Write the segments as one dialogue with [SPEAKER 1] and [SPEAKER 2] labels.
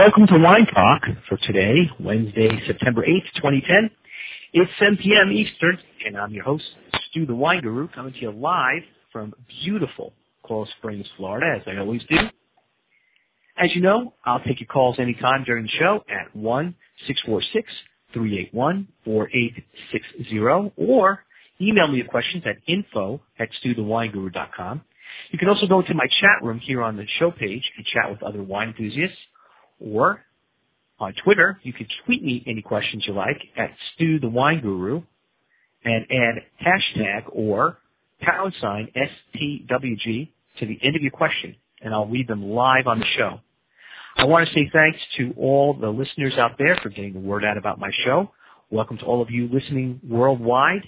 [SPEAKER 1] Welcome to Wine Talk for today, Wednesday, September 8th, 2010. It's 7 p.m. Eastern, and I'm your host, Stu the Wine Guru, coming to you live from beautiful Coral Springs, Florida, as I always do. As you know, I'll take your calls anytime during the show at 1-646-381-4860 or email me your questions at info at stuthewineguru.com. You can also go into my chat room here on the show page and chat with other wine enthusiasts or on Twitter, you can tweet me any questions you like at Stu the Wine Guru and add hashtag or pound sign STWG to the end of your question, and I'll read them live on the show. I want to say thanks to all the listeners out there for getting the word out about my show. Welcome to all of you listening worldwide.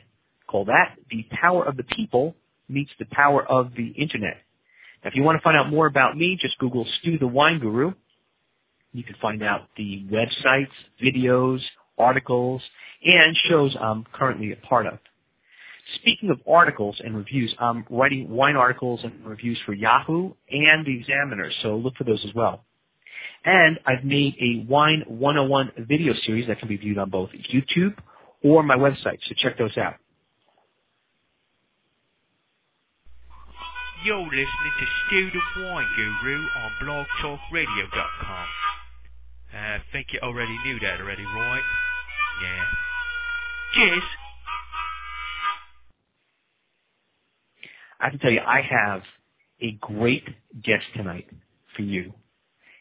[SPEAKER 1] Call that the power of the people meets the power of the internet. Now, if you want to find out more about me, just Google Stu the Wine Guru. You can find out the websites, videos, articles, and shows I'm currently a part of. Speaking of articles and reviews, I'm writing wine articles and reviews for Yahoo and the Examiner, so look for those as well. And I've made a Wine 101 video series that can be viewed on both YouTube or my website, so check those out.
[SPEAKER 2] You're listening to Stu the Wine Guru on blogtalkradio.com. I think you already knew that already, right? Yeah. Cheers.
[SPEAKER 1] I have to tell you, I have a great guest tonight for you.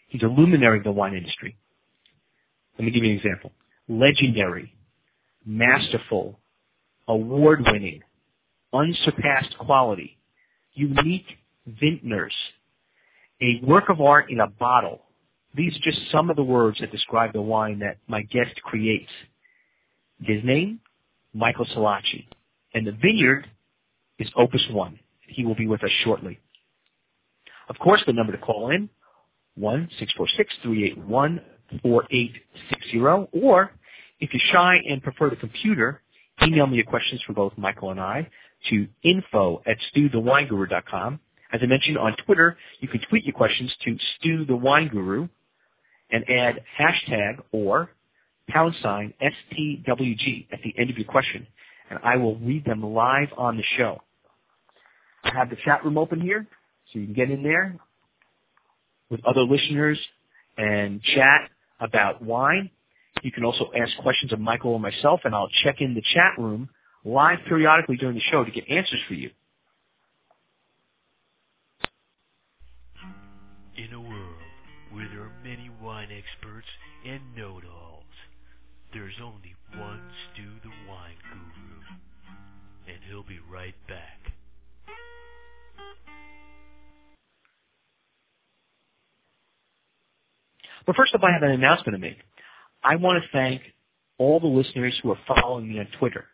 [SPEAKER 1] He's a luminary of the wine industry. Let me give you an example. Legendary, masterful, award-winning, unsurpassed quality, unique vintners, a work of art in a bottle. These are just some of the words that describe the wine that my guest creates. His name, Michael Silacci, and the vineyard is Opus One. He will be with us shortly. Of course, the number to call in, one six four six three eight one four eight six zero, or if you're shy and prefer the computer, email me your questions for both Michael and I to info at stuthewineguru.com. As I mentioned on Twitter, you can tweet your questions to Stu and add hashtag or pound sign STWG at the end of your question, and I will read them live on the show. I have the chat room open here, so you can get in there with other listeners and chat about wine. You can also ask questions of Michael or myself, and I'll check in the chat room live periodically during the show to get answers for you.
[SPEAKER 2] Experts and know-it-alls, there's only one Stu the Wine Guru, and he'll be right back.
[SPEAKER 1] But first up, I have an announcement to make. I want to thank all the listeners who are following me on Twitter.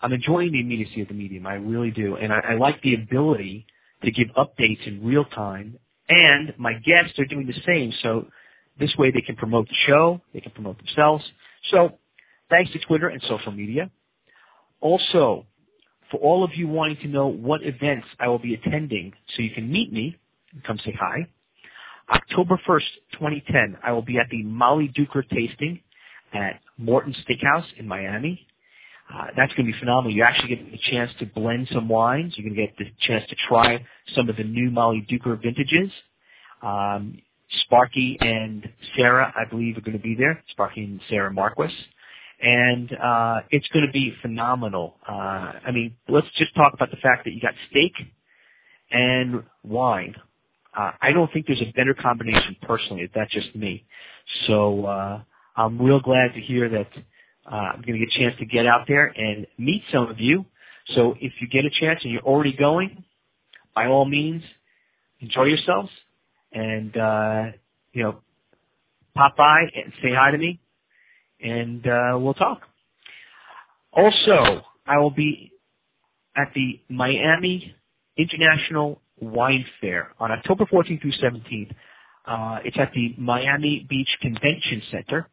[SPEAKER 1] I'm enjoying the immediacy of the medium. I really do. And I, I like the ability to give updates in real time. And my guests are doing the same. So this way they can promote the show. They can promote themselves. So thanks to Twitter and social media. Also, for all of you wanting to know what events I will be attending so you can meet me and come say hi, October 1st, 2010, I will be at the Mollydooker tasting at Morton Steakhouse in Miami. Uh, that's going to be phenomenal. You actually get the chance to blend some wines. You're going to get the chance to try some of the new Mollydooker vintages. Um, Sparky and Sarah, I believe, are going to be there. Sparky and Sarah Marquis. And uh, it's going to be phenomenal. Uh, I mean, let's just talk about the fact that you got steak and wine. uh, I don't think there's a better combination personally. That's just me. So uh, I'm real glad to hear that uh, I'm going to get a chance to get out there and meet some of you. So if you get a chance and you're already going, by all means, enjoy yourselves and uh, you know pop by and say hi to me, and uh, we'll talk. Also, I will be at the Miami International Wine Fair on October 14th through 17th. Uh, it's at the Miami Beach Convention Center.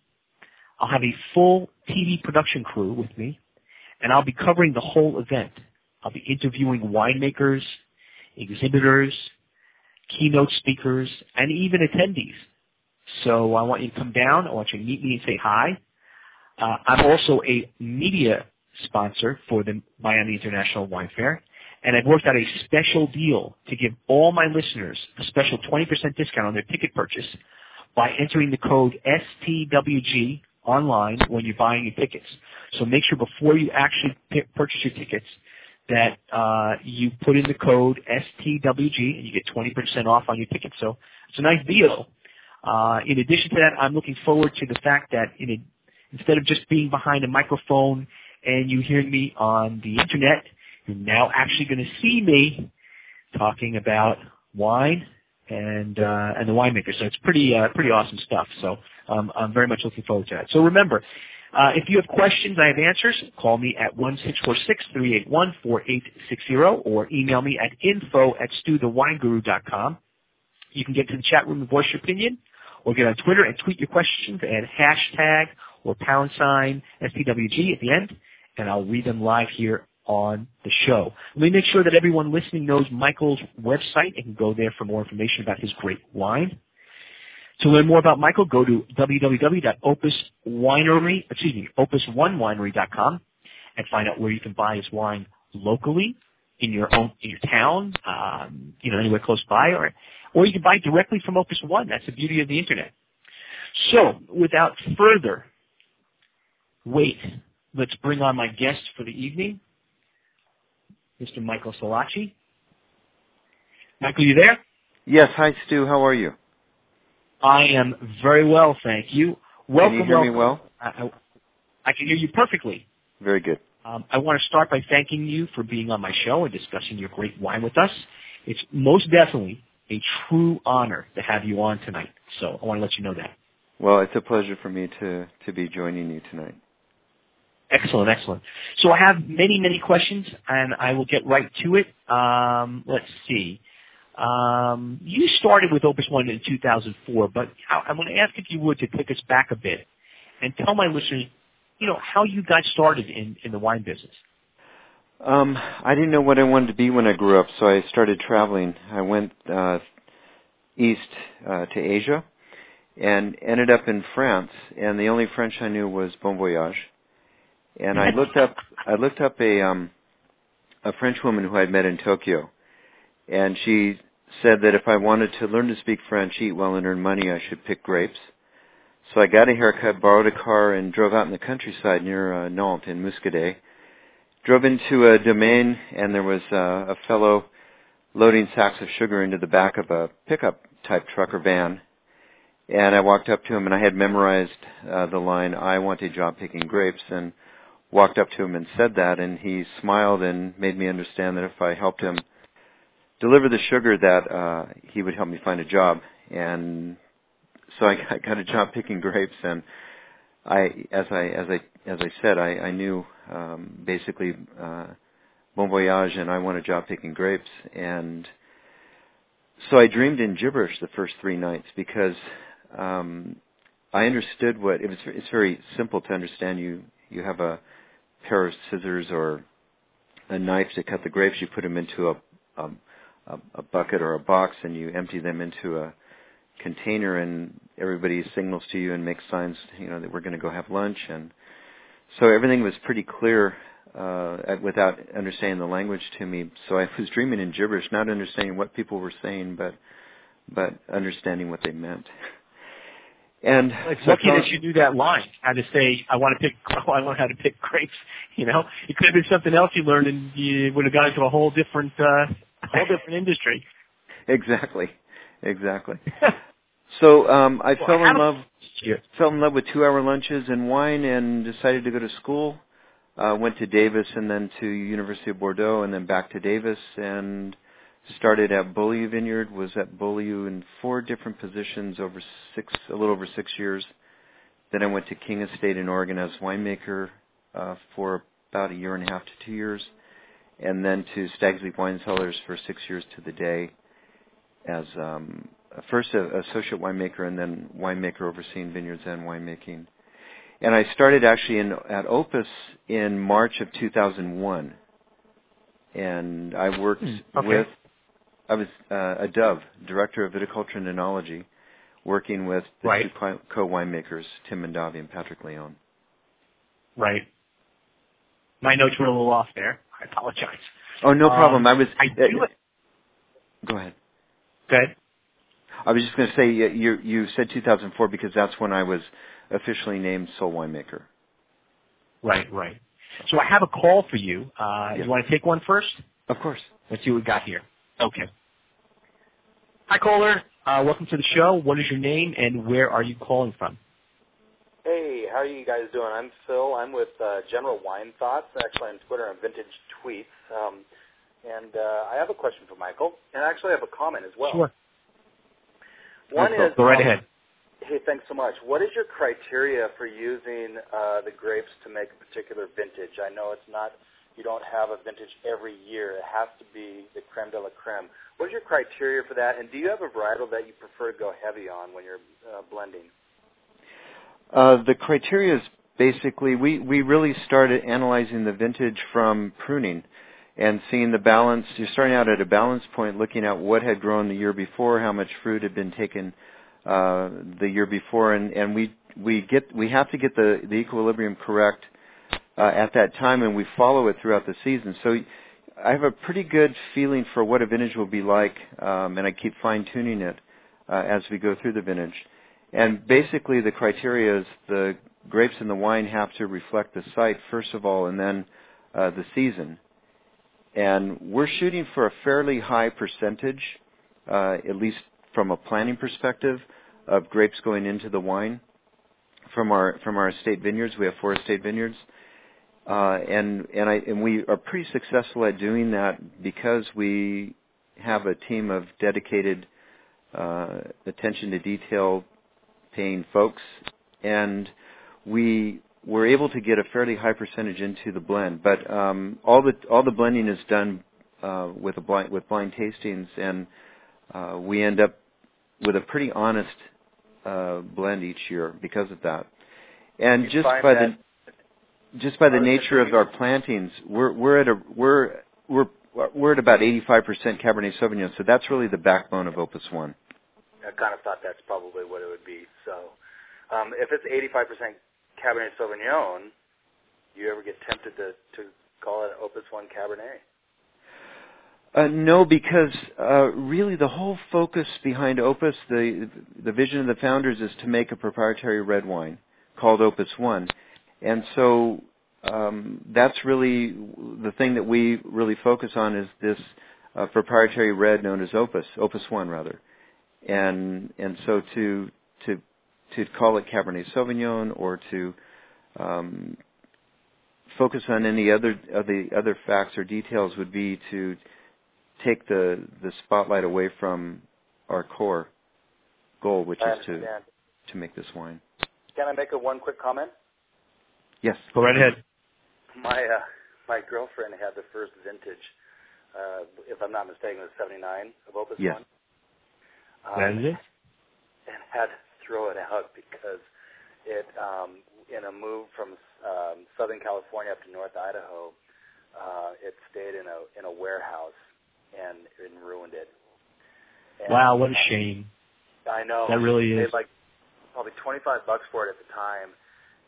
[SPEAKER 1] I'll have a full TV production crew with me, and I'll be covering the whole event. I'll be interviewing winemakers, exhibitors, keynote speakers, and even attendees. So I want you to come down. I want you to meet me and say hi. Uh, I'm also a media sponsor for the Miami International Wine Fair, and I've worked out a special deal to give all my listeners a special 20% discount on their ticket purchase by entering the code STWG online when you're buying your tickets. So make sure before you actually p- purchase your tickets that uh, you put in the code STWG and you get 20% off on your tickets. So it's a nice deal. Uh, in addition to that, I'm looking forward to the fact that a, instead of just being behind a microphone and you hearing me on the internet, you're now actually going to see me talking about wine and uh, and the winemaker. So it's pretty uh, pretty awesome stuff. So um, I'm very much looking forward to that. So remember, uh, if you have questions, I have answers. Call me at one six four six three eight one four eight six zero, or email me at info at stuthewineguru.com. You can get to the chat room and voice your opinion, or get on Twitter and tweet your questions and hashtag or pound sign STWG at the end, and I'll read them live here on the show. Let me make sure that everyone listening knows Michael's website and can go there for more information about his great wine. To learn more about Michael, go to www.opuswinery, excuse me, opus1winery.com and find out where you can buy his wine locally in your own in your town, um, you know, anywhere close by, or or you can buy directly from Opus One. That's the beauty of the internet. So, without further wait, let's bring on my guest for the evening, Mr. Michael Silacci. Michael, you there?
[SPEAKER 3] Yes. Hi, Stu. How are you?
[SPEAKER 1] I am very well, thank you. Welcome.
[SPEAKER 3] Can you hear
[SPEAKER 1] welcome.
[SPEAKER 3] me well?
[SPEAKER 1] I, I, I can hear you perfectly.
[SPEAKER 3] Very good.
[SPEAKER 1] Um, I want to start by thanking you for being on my show and discussing your great wine with us. It's most definitely a true honor to have you on tonight. So I want to let you know that.
[SPEAKER 3] Well, it's a pleasure for me to to be joining you tonight.
[SPEAKER 1] Excellent, excellent. So I have many, many questions, and I will get right to it. Um, let's see. Um, you started with Opus One in 2004, but I, I want to ask if you would to take us back a bit and tell my listeners, you know, how you got started in, in the wine business.
[SPEAKER 3] Um, I didn't know what I wanted to be when I grew up, so I started traveling. I went uh, east uh, to Asia and ended up in France. And the only French I knew was Bon Voyage. And I looked up, I looked up a um, a French woman who I'd met in Tokyo, and she said that if I wanted to learn to speak French, eat well, and earn money, I should pick grapes. So I got a haircut, borrowed a car, and drove out in the countryside near uh, Nantes in Muscadet. Drove into a domain, and there was uh, a fellow loading sacks of sugar into the back of a pickup type truck or van. And I walked up to him, and I had memorized uh, the line, "I want a job picking grapes," and walked up to him and said that, and he smiled and made me understand that if I helped him deliver the sugar, that uh, he would help me find a job. And so I, got a job picking grapes, and I, as I as I as I said, I, I knew um, basically uh, Bon Voyage, and I want a job picking grapes, and so I dreamed in gibberish the first three nights because um, I understood what it was. It's very simple to understand. You you have a pair of scissors or a knife to cut the grapes. You put them into a a, a bucket or a box, and you empty them into a container, and everybody signals to you and makes signs, you know, that we're going to go have lunch, and so everything was pretty clear uh, without understanding the language to me. So I was dreaming in gibberish, not understanding what people were saying, but but understanding what they meant. And
[SPEAKER 1] It's
[SPEAKER 3] so
[SPEAKER 1] lucky that you knew that line. How to say, "I want to pick, I learned how to pick grapes." You know, it could have been something else you learned, and you would have gone into a whole different, uh, whole different industry.
[SPEAKER 3] Exactly, exactly. So um, I
[SPEAKER 1] Well,
[SPEAKER 3] fell in love fell in love with two-hour lunches and wine, and decided to go to school. Uh, went to Davis and then to University of Bordeaux, and then back to Davis, and started at Beaulieu Vineyard. Was at Beaulieu in four different positions over six, a little over six years. Then I went to King Estate in Oregon as winemaker uh, for about a year and a half to two years, and then to Stag's Leap Wine Cellars for six years to the day as um, first a associate winemaker and then winemaker overseeing vineyards and winemaking. And I started actually in at Opus in March of 2001, and I worked
[SPEAKER 1] Hmm, okay.
[SPEAKER 3] with I was uh, a Dove, director of viticulture and enology, working with the
[SPEAKER 1] Right.
[SPEAKER 3] two co- co-winemakers Tim Mondavi and Patrick Leon.
[SPEAKER 1] Right. My notes were a little off there. I apologize.
[SPEAKER 3] Oh, no
[SPEAKER 1] Um,
[SPEAKER 3] problem. I was.
[SPEAKER 1] I do
[SPEAKER 3] uh,
[SPEAKER 1] it.
[SPEAKER 3] Go ahead.
[SPEAKER 1] Good.
[SPEAKER 3] I was just going to say uh, you you said 2004 because that's when I was officially named sole winemaker.
[SPEAKER 1] Right, right. So I have a call for you. Uh,
[SPEAKER 3] Yeah.
[SPEAKER 1] You want to take one first?
[SPEAKER 3] Of course.
[SPEAKER 1] Let's see what we got here. Okay. Hi, caller. Uh, welcome to the show. What is your name and where are you calling from?
[SPEAKER 4] Hey, how are you guys doing? I'm Phil. I'm with uh, General Wine Thoughts, actually on Twitter and Vintage Tweets. Um, and uh, I have a question for Michael, and I actually have a comment as well.
[SPEAKER 1] Sure.
[SPEAKER 4] One
[SPEAKER 1] Go-
[SPEAKER 4] is
[SPEAKER 1] go right
[SPEAKER 4] um,
[SPEAKER 1] ahead.
[SPEAKER 4] Hey, thanks so much. What is your criteria for using uh, the grapes to make a particular vintage? I know it's not you don't have a vintage every year. It has to be the creme de la creme. What is your criteria for that? And do you have a varietal that you prefer to go heavy on when you're uh, blending?
[SPEAKER 3] Uh, the criteria is basically we we really started analyzing the vintage from pruning and seeing the balance. You're starting out at a balance point, looking at what had grown the year before, how much fruit had been taken uh, the year before, and and we we get we have to get the the equilibrium correct uh, at that time, and we follow it throughout the season. So. I have a pretty good feeling for what a vintage will be like, um, and I keep fine tuning it uh, as we go through the vintage. And basically, the criteria is the grapes and the wine have to reflect the site first of all, and then uh, the season. And we're shooting for a fairly high percentage, uh, at least from a planning perspective, of grapes going into the wine from our from our estate vineyards. We have four estate vineyards, uh, and and I and we are pretty successful at doing that because we have a team of dedicated uh, attention to detail paying folks, and we were able to get a fairly high percentage into the blend. But um, all the all the blending is done uh, with a blind with blind tastings, and uh, we end up with a pretty honest uh, blend each year because of that. And
[SPEAKER 4] You
[SPEAKER 3] just by the just by the
[SPEAKER 4] How does it
[SPEAKER 3] nature of our plantings, we're we're at a we're we're we're at about 85% Cabernet Sauvignon, so that's really the backbone of Opus One.
[SPEAKER 4] I kind of thought that's probably what it would be. So, um, if it's 85% Cabernet Sauvignon, you ever get tempted to to call it Opus One Cabernet?
[SPEAKER 3] Uh, no, because uh, really the whole focus behind Opus, the the vision of the founders is to make a proprietary red wine called Opus One, and so um, that's really the thing that we really focus on is this uh, proprietary red known as Opus, Opus One rather, and and so to to to call it Cabernet Sauvignon or to um, focus on any other of the other facts or details would be to take the the spotlight away from our core goal, which
[SPEAKER 4] I
[SPEAKER 3] is to to make this wine.
[SPEAKER 4] Can I make a one quick comment?
[SPEAKER 3] Yes.
[SPEAKER 1] Go right ahead.
[SPEAKER 4] My uh, my girlfriend had the first vintage, uh, if I'm not mistaken, it was '79 of Opus
[SPEAKER 3] Yes.
[SPEAKER 4] One. Um,
[SPEAKER 1] it.
[SPEAKER 4] and had to throw it out because it um in a move from um southern california up to north idaho uh it stayed in a in a warehouse and and ruined it and,
[SPEAKER 1] Wow, what a shame.
[SPEAKER 4] i know
[SPEAKER 1] That really is.
[SPEAKER 4] paid like probably twenty five bucks for it at the time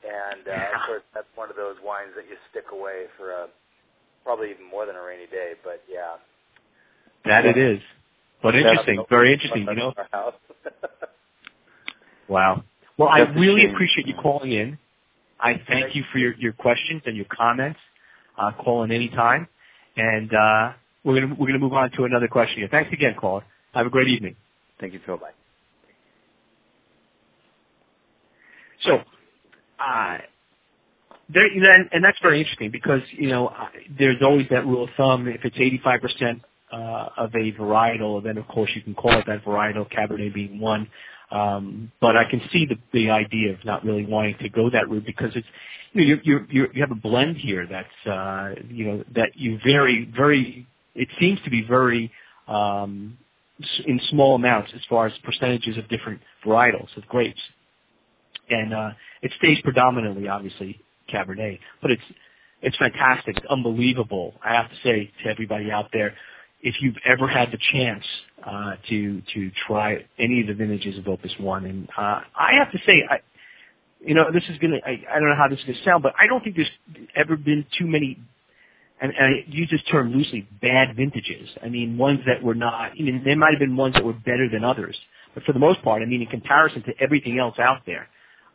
[SPEAKER 4] and uh,
[SPEAKER 1] Yeah.
[SPEAKER 4] of course that's one of those wines that you stick away for a probably even more than a rainy day but yeah
[SPEAKER 1] That it is. But interesting. Very interesting. You know. Wow. Well, I really appreciate you calling in. I thank you for your, your questions and your comments. Uh, call in any time, and uh, we're gonna we're gonna move on to another question here. Thanks again, caller. Have a great evening.
[SPEAKER 3] Thank you, Phil.
[SPEAKER 4] Bye.
[SPEAKER 1] So, uh, there, and, that's very interesting because you know there's always that rule of thumb. If it's 85 percent uh, of a varietal, then of course you can call it that varietal, Cabernet being one. Um, but I can see the, the idea of not really wanting to go that route because it's you know you you you have a blend here that's uh, you know that you very very it seems to be very um, in small amounts as far as percentages of different varietals of grapes, and uh, it stays predominantly obviously Cabernet, but it's it's fantastic, it's unbelievable. I have to say to everybody out there, if you've ever had the chance uh, to to try any of the vintages of Opus One, and uh, I have to say, I, you know, this is gonna, I, I don't know how this is gonna sound, but I don't think there's ever been too many, and, and I use this term loosely, bad vintages. I mean, ones that were not, I mean, there might have been ones that were better than others, but for the most part, I mean, in comparison to everything else out there,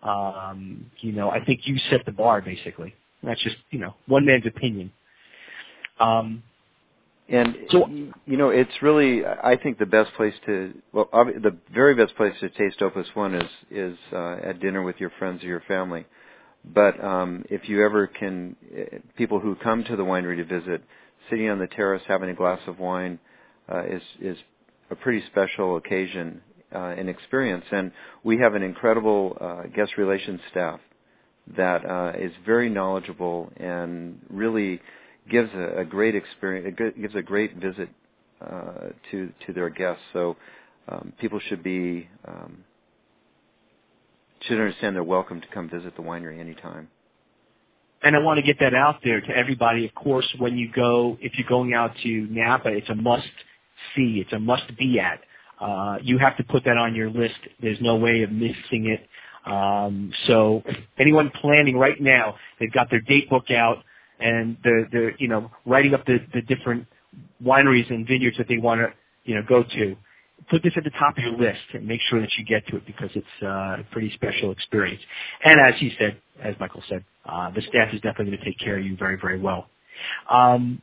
[SPEAKER 1] um, you know, I think you set the bar basically. That's just, you know, one man's opinion. Um,
[SPEAKER 3] and
[SPEAKER 1] So-
[SPEAKER 3] you know, it's really I think the best place to well, the very best place to taste Opus One is is uh, at dinner with your friends or your family. But um, if you ever can, uh, people who come to the winery to visit, sitting on the terrace having a glass of wine uh, is is a pretty special occasion uh, and experience. And we have an incredible uh, guest relations staff that uh, is very knowledgeable and really gives a, a great experience. It gives a great visit uh, to to their guests. So um, people should be um, should understand they're welcome to come visit the winery anytime.
[SPEAKER 1] and I want to get that out there to everybody. Of course, when you go, if you're going out to Napa, it's a must see. It's a must be at. Uh, you have to put that on your list. There's no way of missing it. Um, so anyone planning right now, they've got their date book out and they're, they're you know, writing up the, the different wineries and vineyards that they want to, you know, go to. Put this at the top of your list and make sure that you get to it because it's uh, a pretty special experience. And as he said, as Michael said, uh, the staff is definitely going to take care of you very, very well. Um,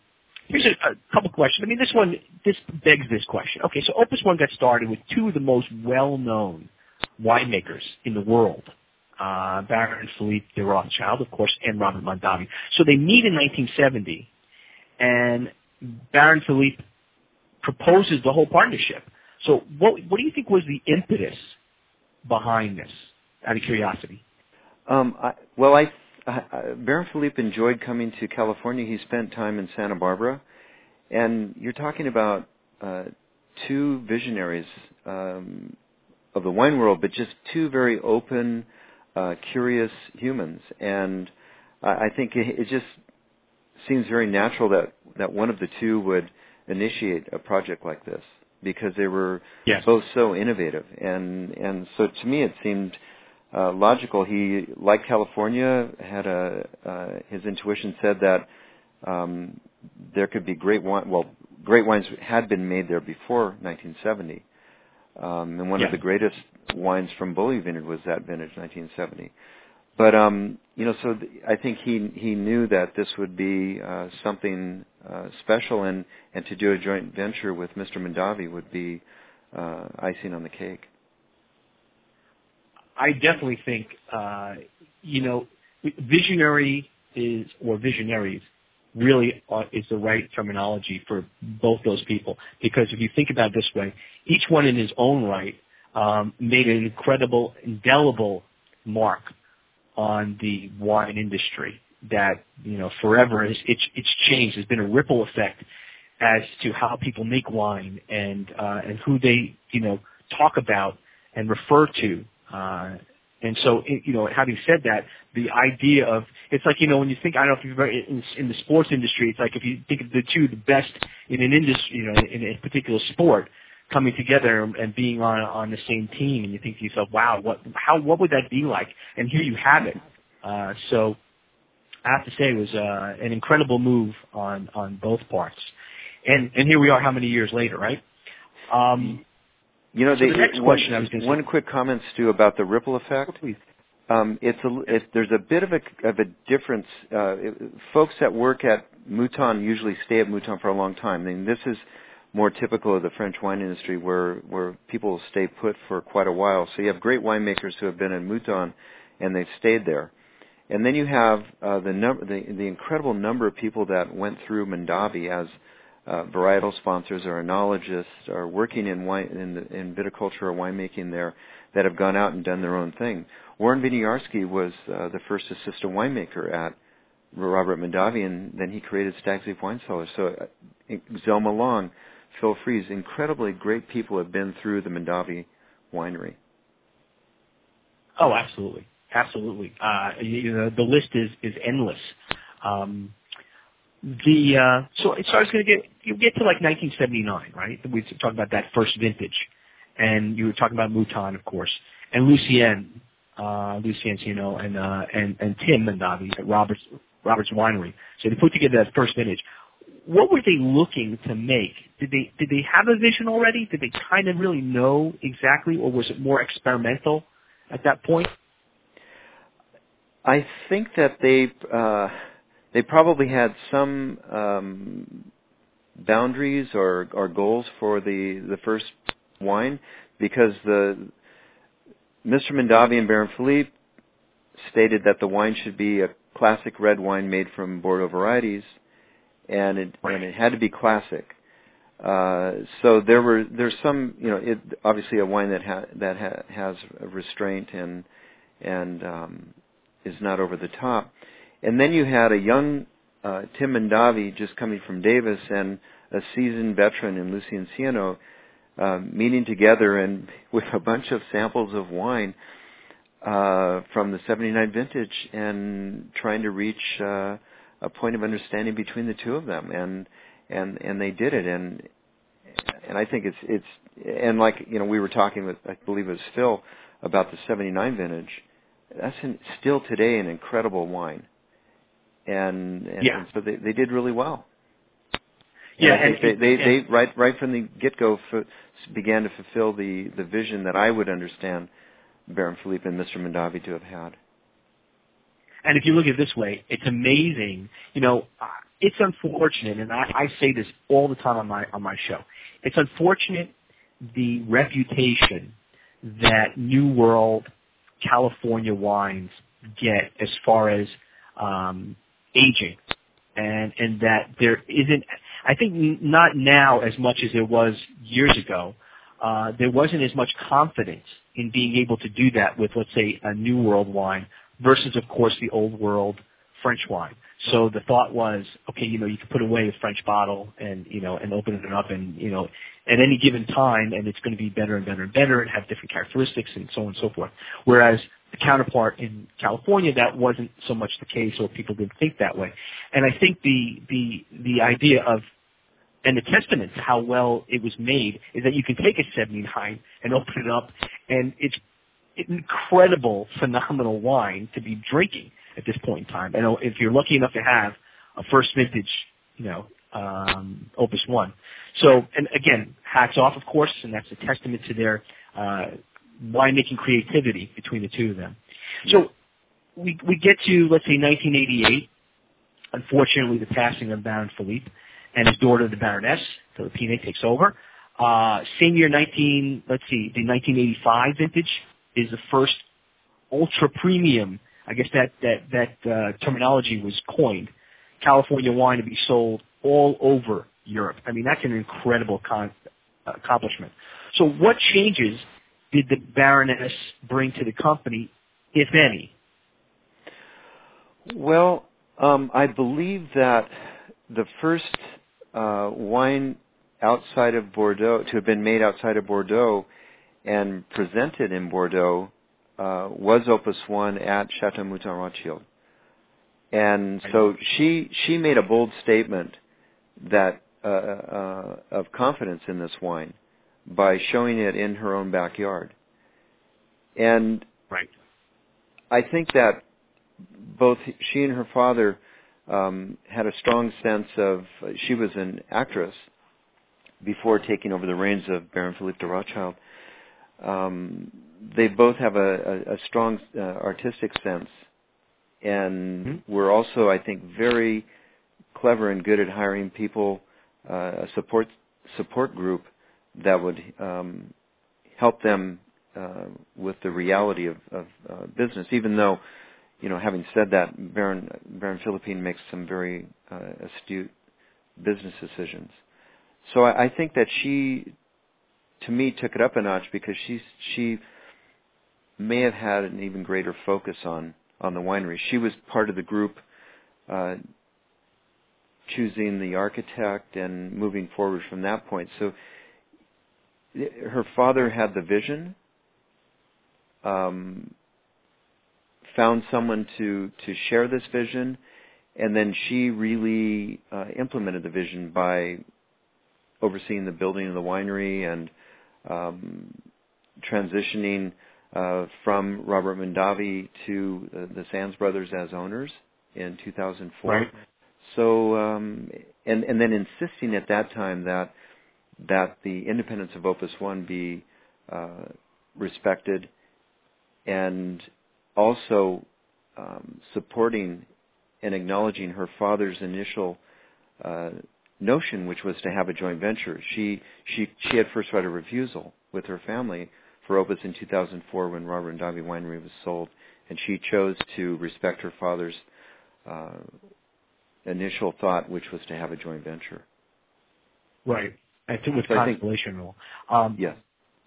[SPEAKER 1] here's a, a couple questions. I mean, this one, this begs this question. Okay, so Opus One got started with two of the most well-known winemakers in the world, uh, Baron Philippe de Rothschild, of course, and Robert Mondavi. So they meet in 1970, and Baron Philippe proposes the whole partnership. So what, what do you think was the impetus behind this, out of curiosity?
[SPEAKER 3] Um, I, well, I, I Baron Philippe enjoyed coming to California. He spent time in Santa Barbara, and you're talking about uh, two visionaries um, of the wine world, but just two very open, uh, curious humans. And I, I think it, it just seems very natural that that one of the two would initiate a project like this because they were
[SPEAKER 1] Yes.
[SPEAKER 3] both so innovative and and so to me it seemed uh, logical. He liked California, had a uh, his intuition said that um, there could be great wine. Well, great wines had been made there before 1970, um, and one of the greatest wines from Beaulieu Vineyard was that vintage 1970. But um, you know, so th- I think he he knew that this would be uh, something uh, special, and and to do a joint venture with Mr. Mondavi would be uh, icing on the cake.
[SPEAKER 1] I definitely think, uh, you know, visionary is, or visionaries really are, is the right terminology for both those people. Because if you think about it this way, each one in his own right um, made an incredible, indelible mark on the wine industry that, you know, forever it's, it's, it's changed. There's been a ripple effect as to how people make wine and, uh, and who they, you know, talk about and refer to. Uh, and so, it- you know, having said that, the idea of it's like you know when you think I don't know if you've ever in, in the sports industry, it's like if you think of the two the best in an industry, you know, in a particular sport, coming together and being on on the same team, and you think to yourself, wow, what how what would that be like? And here you have it. Uh, so I have to say it was uh, an incredible move on on both parts. And and here we are, how many years later, right? Um,
[SPEAKER 3] You know,
[SPEAKER 1] So
[SPEAKER 3] they,
[SPEAKER 1] the next
[SPEAKER 3] one,
[SPEAKER 1] question I was say-
[SPEAKER 3] one quick comment, Stu, about the ripple effect.
[SPEAKER 1] please.
[SPEAKER 3] Um, it's a, it, there's a bit of a of a difference. Uh, it, folks that work at Mouton usually stay at Mouton for a long time. I mean, this is more typical of the French wine industry, where where people stay put for quite a while. So you have great winemakers who have been in Mouton, and they've stayed there. And then you have uh, the, number, the the incredible number of people that went through Mondavi as uh, varietal sponsors or enologists or working in wine in, the, in viticulture or winemaking there that have gone out and done their own thing. Warren Winiarski was uh, the first assistant winemaker at Robert Mondavi, and then he created Stag's Leap Wine Cellars. So uh, Zelma Long, Phil Freese, incredibly great people have been through the Mondavi winery.
[SPEAKER 1] Oh, absolutely, absolutely. Uh, you know, the list is is endless. Um, the uh, so I was going to get you get to like 1979, right? We talked about that first vintage, and you were talking about Mouton, of course, and Lucien, uh, Lucien know, and uh, and and Tim Mondavi at Roberts Roberts Winery. So they put together that first vintage. What were they looking to make? Did they did they have a vision already? Did they kind of really know exactly, or was it more experimental at that point?
[SPEAKER 3] I think that they. Uh they probably had some um, boundaries or, or goals for the the first wine because the Mr. Mondavi and Baron Philippe stated that the wine should be a classic red wine made from Bordeaux varieties, and it and it had to be classic. Uh, so there were there's some you know it obviously a wine that ha- that ha- has restraint and and um, is not over the top. And then you had a young uh, Tim Mondavi just coming from Davis and a seasoned veteran in Lucien Sionneau uh, meeting together and with a bunch of samples of wine uh, from the 79 vintage and trying to reach uh, a point of understanding between the two of them and and and they did it and and I think it's it's and like you know we were talking with I believe it was Phil about the 79 vintage that's an, still today an incredible wine and, and,
[SPEAKER 1] yeah.
[SPEAKER 3] and so they they did really well.
[SPEAKER 1] Yeah,
[SPEAKER 3] and,
[SPEAKER 1] and,
[SPEAKER 3] they, they, they right right from the get go f- began to fulfill the the vision that I would understand Baron Philippe and Mr. Mondavi to have had.
[SPEAKER 1] And if you look at it this way, it's amazing. You know, it's unfortunate, and I, I say this all the time on my on my show. It's unfortunate the reputation that New World California wines get as far as um, aging, and and that there isn't. I think not now as much as there was years ago. Uh, there wasn't as much confidence in being able to do that with, let's say, a New World wine versus, of course, the Old World French wine. So the thought was, okay, you know, you can put away a French bottle and, you know, and open it up and, you know, at any given time and it's going to be better and better and better and have different characteristics and so on and so forth. Whereas the counterpart in California, that wasn't so much the case or people didn't think that way. And I think the, the, the idea of and the testament to how well it was made is that you can take a 79 and open it up and it's incredible, phenomenal wine to be drinking at this point in time. And if you're lucky enough to have a first vintage, you know, um, Opus One. So, and again, hats off, of course, and that's a testament to their uh, winemaking creativity between the two of them. So, we we get to let's say 1988. Unfortunately, the passing of Baron Philippe and his daughter, the Baroness Philippine, takes over. Uh, same year, 19 let's see, the 1985 vintage is the first ultra premium I guess that that that uh, terminology was coined. California wine to be sold all over Europe. I mean, that's an incredible con- accomplishment. So, what changes did the Baroness bring to the company, if any?
[SPEAKER 3] Well, um, I believe that the first uh, wine outside of Bordeaux to have been made outside of Bordeaux and presented in Bordeaux uh, was Opus One at Chateau Mouton Rothschild, and so she she made a bold statement that uh, uh, of confidence in this wine by showing it in her own backyard, and
[SPEAKER 1] right.
[SPEAKER 3] I think that both she and her father um, had a strong sense of she was an actress before taking over the reins of Baron Philippe de Rothschild. Um, they both have a, a, a strong uh, artistic sense, and
[SPEAKER 1] mm-hmm.
[SPEAKER 3] we're also, I think, very clever and good at hiring people, uh, a support support group that would um, help them uh, with the reality of, of uh, business. Even though, you know, having said that, Baron Baron Philippine makes some very uh, astute business decisions. So I, I think that she, to me, took it up a notch because she she may have had an even greater focus on on the winery. She was part of the group uh, choosing the architect and moving forward from that point. So her father had the vision, um, found someone to to share this vision, and then she really uh, implemented the vision by overseeing the building of the winery and um, transitioning uh, from Robert Mondavi to uh, the Sands brothers as owners in 2004.
[SPEAKER 1] Right.
[SPEAKER 3] So, um, and and then insisting at that time that that the independence of Opus One be uh, respected, and also um, supporting and acknowledging her father's initial uh, notion, which was to have a joint venture. She she she had first right of refusal with her family for Opus in 2004 when Robert Mondavi Winery was sold, and she chose to respect her father's uh, initial thought, which was to have a joint venture.
[SPEAKER 1] Right. I think with
[SPEAKER 3] So
[SPEAKER 1] Constellation rule. Um,
[SPEAKER 3] Yes.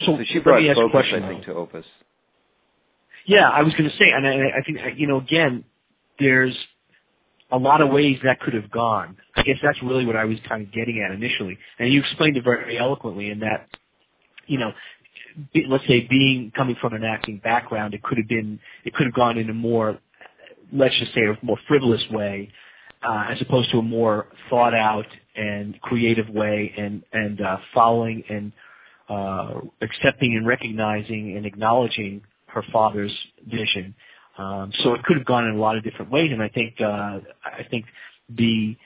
[SPEAKER 1] So,
[SPEAKER 3] So she brought
[SPEAKER 1] a
[SPEAKER 3] focus,
[SPEAKER 1] question.
[SPEAKER 3] I think,
[SPEAKER 1] though.
[SPEAKER 3] to Opus.
[SPEAKER 1] Yeah, I was going to say, and I, I think you know, again, there's a lot of ways that could have gone. I guess that's really what I was kind of getting at initially, and you explained it very eloquently in that, you know, be, let's say being coming from an acting background, it could have been, it could have gone in a more, let's just say, a more frivolous way, uh, as opposed to a more thought out and creative way, and and uh, following and uh, accepting and recognizing and acknowledging her father's vision. Um, so it could have gone in a lot of different ways, and I think uh, I think the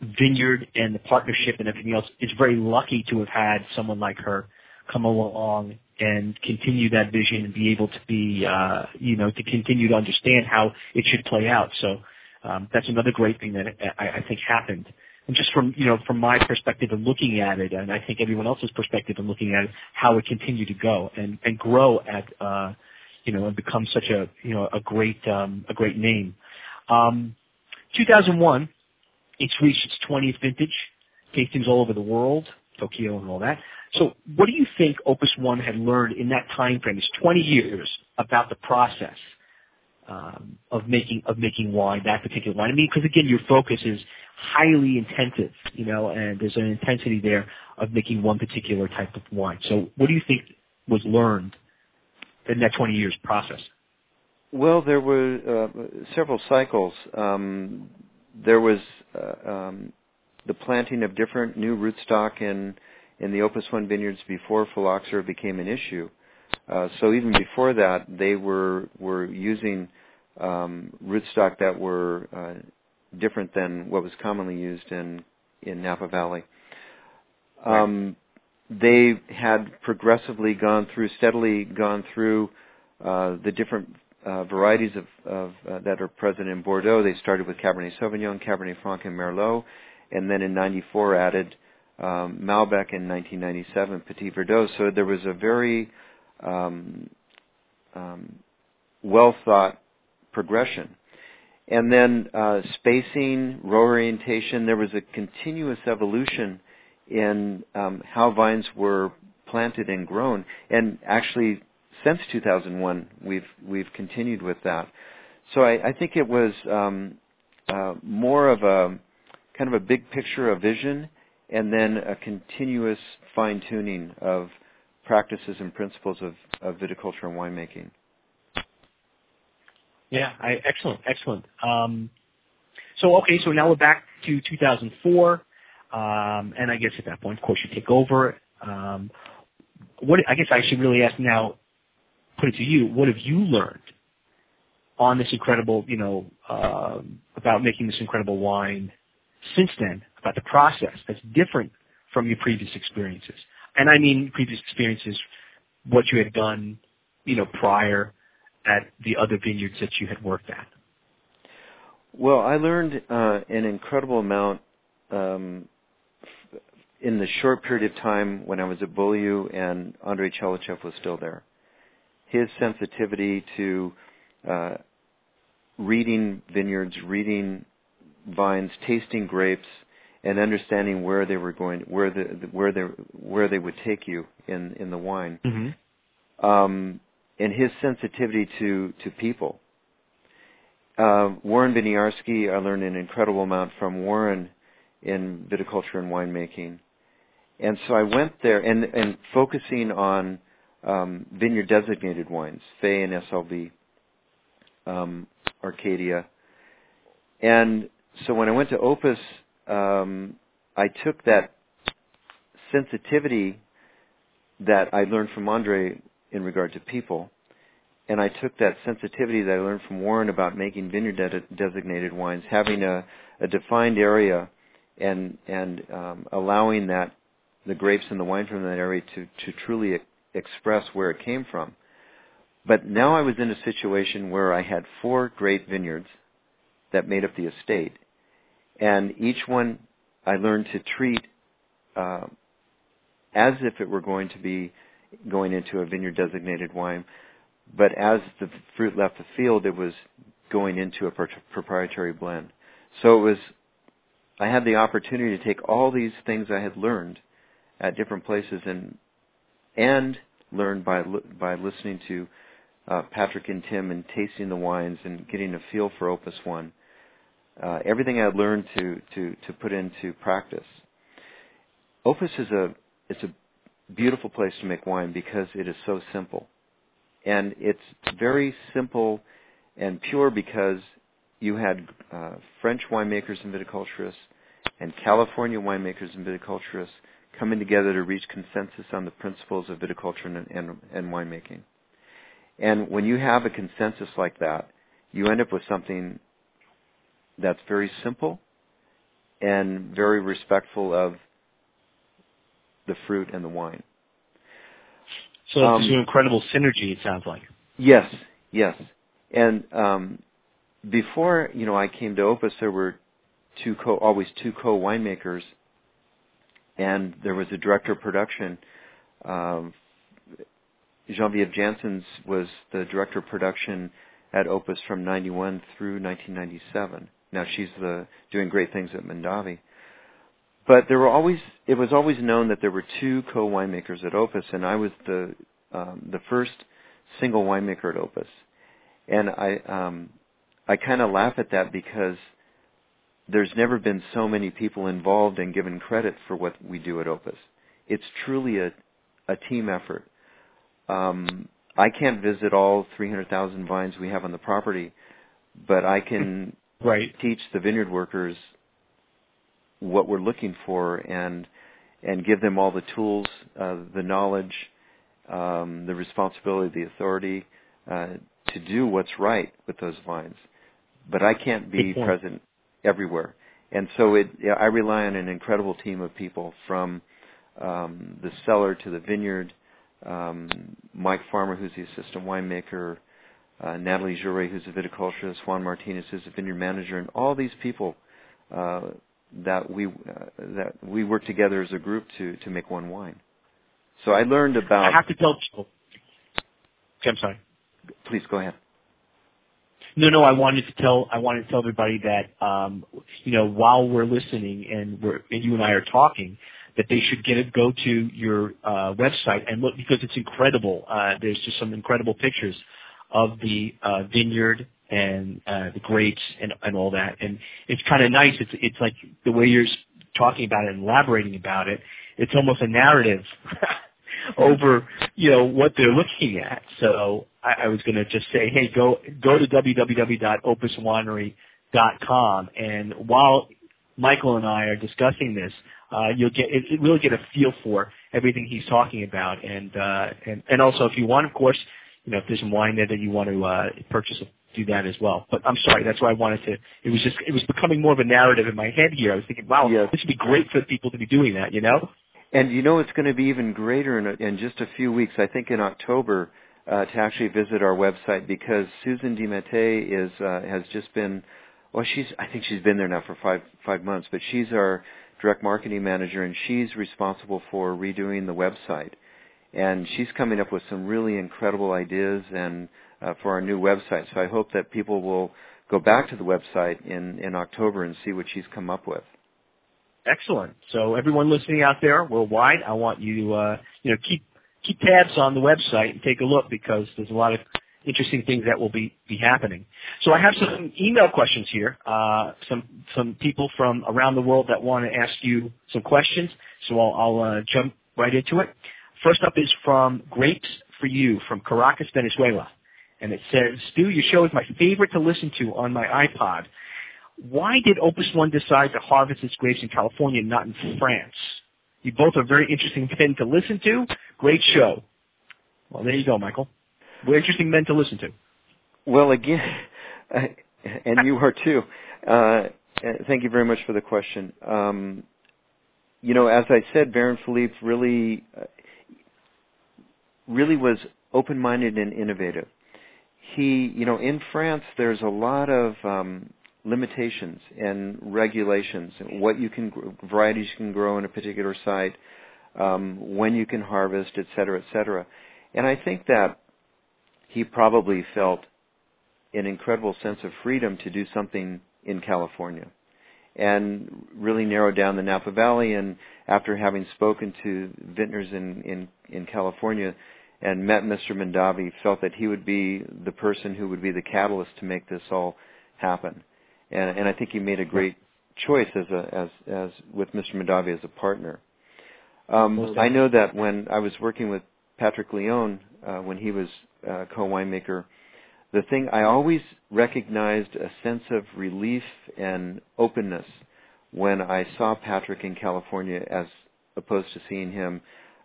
[SPEAKER 1] vineyard and the partnership and everything else is very lucky to have had someone like her come along and continue that vision and be able to be uh, you know to continue to understand how it should play out. So um, that's another great thing that I, I think happened. And just from you know from my perspective and looking at it, and I think everyone else's perspective and looking at it, how it continued to go and and grow at uh, you know and become such a you know a great um, a great name. Um, 2001, it's reached its 20th vintage, tastings all over the world, Tokyo and all that. So, what do you think Opus One had learned in that time frame? It's 20 years about the process um, of making of making wine, that particular wine. I mean, because again, your focus is highly intensive, you know, and there's an intensity there of making one particular type of wine. So, what do you think was learned in that 20 years process?
[SPEAKER 3] Well, there were uh, several cycles. Um, there was uh, um, the planting of different new rootstock in in the Opus One vineyards before phylloxera became an issue. Uh, so even before that, they were were using um, rootstock that were uh, different than what was commonly used in in Napa Valley. Um, they had progressively gone through, steadily gone through uh, the different uh, varieties of, of uh, that are present in Bordeaux. They started with Cabernet Sauvignon, Cabernet Franc, and Merlot, and then in '94 added um, Malbec in 1997, Petit Verdot. So there was a very um, um, well thought progression. And then uh, spacing, row orientation, there was a continuous evolution in um, how vines were planted and grown. And actually, since 2001, we've we've continued with that. So I, I think it was um, uh, more of a kind of a big picture, a vision, and then a continuous fine tuning of practices and principles of, of viticulture and winemaking.
[SPEAKER 1] Yeah, I, excellent, excellent. Um, so okay, so now we're back to 2004, um, and I guess at that point, of course, you take over. Um, what I guess I should really ask now, put it to you: What have you learned on this incredible, you know, um about making this incredible wine since then? About the process that's different from your previous experiences, and I mean previous experiences, what you had done, you know, prior at the other vineyards that you had worked at?
[SPEAKER 3] Well, I learned uh, an incredible amount um, in the short period of time when I was at Beaulieu and André Tchelistcheff was still there. His sensitivity to uh, reading vineyards, reading vines, tasting grapes, and understanding where they were going, where the where they where they would take you in in the wine,
[SPEAKER 1] Mm-hmm.
[SPEAKER 3] um, and his sensitivity to to people. Uh, Warren Winiarski, I learned an incredible amount from Warren in viticulture and winemaking, and so I went there and and focusing on um, vineyard designated wines, Fay and SLV, um, Arcadia, and so when I went to Opus, um, I took that sensitivity that I learned from Andre in regard to people, and I took that sensitivity that I learned from Warren about making vineyard de- designated wines, having a, a defined area, and and um, allowing that the grapes and the wine from that area to to truly e- express where it came from. But now I was in a situation where I had four great vineyards that made up the estate, and each one I learned to treat uh, as if it were going to be going into a vineyard designated wine, but as the fruit left the field, it was going into a pro- proprietary blend. So it was, I had the opportunity to take all these things I had learned at different places and and learn by by listening to uh, Patrick and Tim and tasting the wines and getting a feel for Opus One. Uh, everything I learned to to to put into practice. Opus is a it's a beautiful place to make wine because it is so simple, and it's very simple and pure because you had uh, French winemakers and viticulturists and California winemakers and viticulturists coming together to reach consensus on the principles of viticulture and, and, and winemaking. And when you have a consensus like that, you end up with something that's very simple and very respectful of the fruit and the wine.
[SPEAKER 1] So
[SPEAKER 3] Um,
[SPEAKER 1] it's an incredible synergy. It sounds like.
[SPEAKER 3] Yes, yes. And um, before you know I came to Opus, there were two co always two co winemakers, and there was a director of production. Um, Genevieve Janssens was the director of production at Opus from 91 through 1997. Now she's the doing great things at Mondavi. But there were always it was always known that there were two co winemakers at Opus, and I was the um, the first single winemaker at Opus. And I um, I kind of laugh at that because there's never been so many people involved and given credit for what we do at Opus. It's truly a a team effort. Um, I can't visit all 300,000 vines we have on the property, but I can
[SPEAKER 1] Right.
[SPEAKER 3] teach the vineyard workers what we're looking for and and give them all the tools, uh, the knowledge, um, the responsibility, the authority uh, to do what's right with those vines. But I can't be present everywhere, and so it. yeah, I rely on an incredible team of people from um, the cellar to the vineyard. Um, Mike Farmer, who's the assistant winemaker, uh, Natalie Jure, who's a viticulturist, Juan Martinez, who's a vineyard manager, and all these people uh, that we uh, that we work together as a group to to make one wine. So I learned about.
[SPEAKER 1] I have to tell people. Okay, I'm sorry.
[SPEAKER 3] Please go ahead.
[SPEAKER 1] No, no. I wanted to tell. I wanted to tell everybody that um, you know while we're listening and we're and you and I are talking, that they should get it. Go to your uh, website and look because it's incredible. Uh, there's just some incredible pictures of the uh, vineyard and uh, the grapes and and all that. And it's kind of nice. It's it's like the way you're talking about it and elaborating about it. It's almost a narrative over you know what they're looking at. So I, I was going to just say, hey, go go to www.opuswinery.com, and while Michael and I are discussing this, uh, you'll get it, it really get a feel for everything he's talking about, and uh, and and also if you want, of course, you know if there's some wine there that you want to uh, purchase, do that as well. But I'm sorry, that's why I wanted to. It was just it was becoming more of a narrative in my head here. I was thinking, wow,
[SPEAKER 3] Yes.
[SPEAKER 1] this would be great for people to be doing that, you know.
[SPEAKER 3] And you know it's going to be even greater in, in just a few weeks. I think in October uh, to actually visit our website because Susan DiMattei is uh, has just been. Well, she's. I think she's been there now for five five months, but she's our direct marketing manager, and she's responsible for redoing the website. And she's coming up with some really incredible ideas and uh, for our new website. So I hope that people will go back to the website in in October and see what she's come up with.
[SPEAKER 1] Excellent. So everyone listening out there worldwide, I want you to uh, you know keep keep tabs on the website and take a look because there's a lot of interesting things that will be, be happening. So I have some email questions here. Uh, some some people from around the world that want to ask you some questions. So I'll, I'll uh, jump right into it. First up is from Grapes for You from Caracas, Venezuela. And it says, Stu, your show is my favorite to listen to on my iPod. Why did Opus One decide to harvest its grapes in California, not in France? You both are very interesting men to listen to. Great show. Well, there you go, Michael. We're interesting men to listen to.
[SPEAKER 3] Well, again, and you are too. Uh, thank you very much for the question. Um, you know, as I said, Baron Philippe really, uh, really was open-minded and innovative. He, you know, in France, there's a lot of um, limitations and regulations. What you can, varieties you can grow in a particular site, um, when you can harvest, et cetera, et cetera. And I think that he probably felt an incredible sense of freedom to do something in California and really narrowed down the Napa Valley. And after having spoken to vintners in, in, in California and met Mr. Mondavi, felt that he would be the person who would be the catalyst to make this all happen. And, and I think he made a great choice as a, as, as with Mr. Mondavi as a partner. Um, I know that when I was working with Patrick Léon, uh, when he was uh, co-winemaker, the thing I always recognized a sense of relief and openness when I saw Patrick in California as opposed to seeing him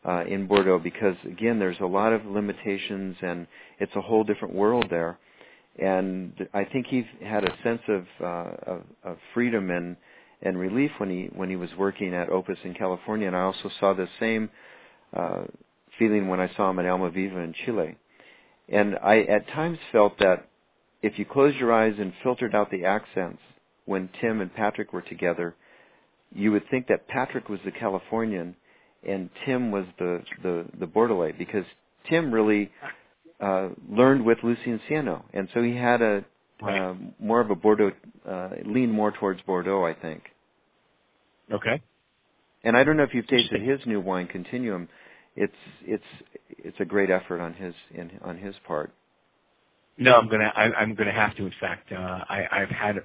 [SPEAKER 3] uh, in Bordeaux because again there's a lot of limitations and it's a whole different world there and I think he had a sense of, uh, of, of freedom and and relief when he when he was working at Opus in California. And I also saw the same uh, feeling when I saw him at Almaviva in Chile. And I at times felt that if you closed your eyes and filtered out the accents when Tim and Patrick were together, you would think that Patrick was the Californian and Tim was the the, the Bordelais because Tim really uh, learned with Lucien Sionneau, and so he had a right. uh, more of a Bordeaux uh, lean more towards Bordeaux, I think.
[SPEAKER 1] Okay.
[SPEAKER 3] And I don't know if you've tasted his new wine Continuum it's it's it's a great effort on his in, on his part.
[SPEAKER 1] No, I'm gonna I, I'm gonna have to. In fact, uh, I, I've had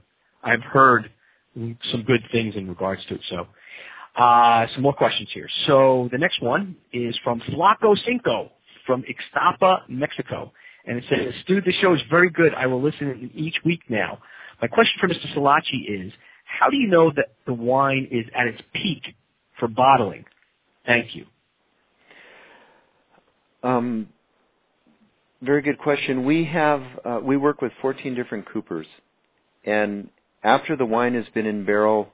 [SPEAKER 1] I've heard some good things in regards to it. So, uh, some more questions here. So the next one is from Flaco Cinco from Ixtapa, Mexico, and it says, "Stu, the show is very good. I will listen each week now. My question for Mr. Silacci is, how do you know that the wine is at its peak for bottling? Thank you."
[SPEAKER 3] Um, very good question. We have uh, we work with 14 different coopers, and after the wine has been in barrel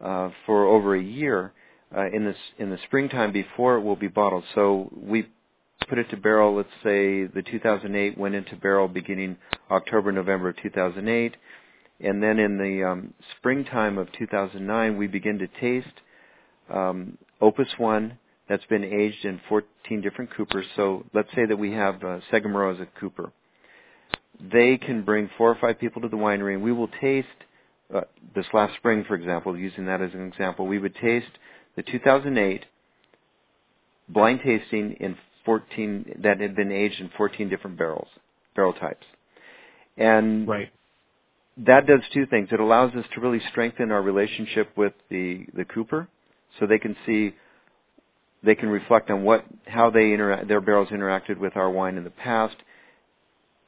[SPEAKER 3] uh, for over a year, uh, in the in the springtime before it will be bottled. So we put it to barrel. Let's say the 2008 went into barrel beginning October November of 2008, and then in the um, springtime of 2009 we begin to taste um, Opus One that's been aged in 14 different coopers. So let's say that we have uh, Seguin Moreau as a cooper. They can bring four or five people to the winery, and we will taste uh, this last spring, for example, using that as an example, we would taste the 2008 blind tasting in 14 that had been aged in 14 different barrels, barrel types, and
[SPEAKER 1] right.
[SPEAKER 3] that does two things. It allows us to really strengthen our relationship with the the cooper, so they can see they can reflect on what how they interact, their barrels interacted with our wine in the past,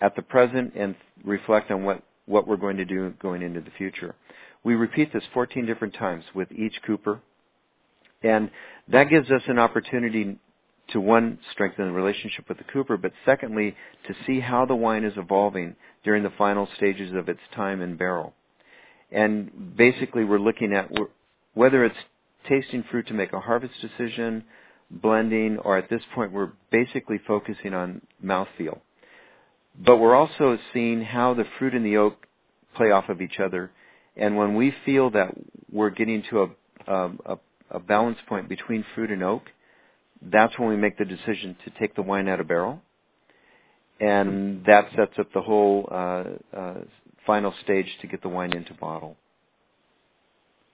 [SPEAKER 3] at the present, and reflect on what what we're going to do going into the future. We repeat this 14 different times with each cooper, and that gives us an opportunity to one strengthen the relationship with the cooper, but secondly to see how the wine is evolving during the final stages of its time in barrel. And basically, we're looking at whether it's tasting fruit to make a harvest decision, blending, or at this point we're basically focusing on mouthfeel. But we're also seeing how the fruit and the oak play off of each other. And when we feel that we're getting to a um, a, a balance point between fruit and oak, that's when we make the decision to take the wine out of barrel, and that sets up the whole uh, uh, final stage to get the wine into bottle.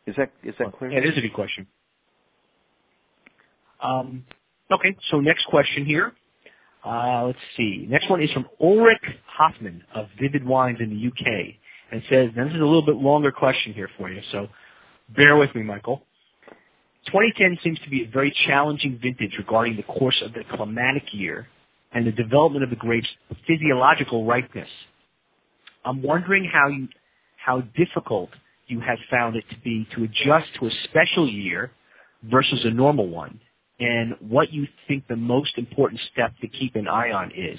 [SPEAKER 3] Is that is that clear?
[SPEAKER 1] It is a good question. Um, okay, so next question here. Uh, let's see. Next one is from Ulrich Hoffman of Vivid Wines in the UK. And says, now this is a little bit longer question here for you, so bear with me, Michael. 2010 seems to be a very challenging vintage regarding the course of the climatic year and the development of the grape's physiological ripeness. I'm wondering how you, how difficult you have found it to be to adjust to a special year versus a normal one, and what you think the most important step to keep an eye on is.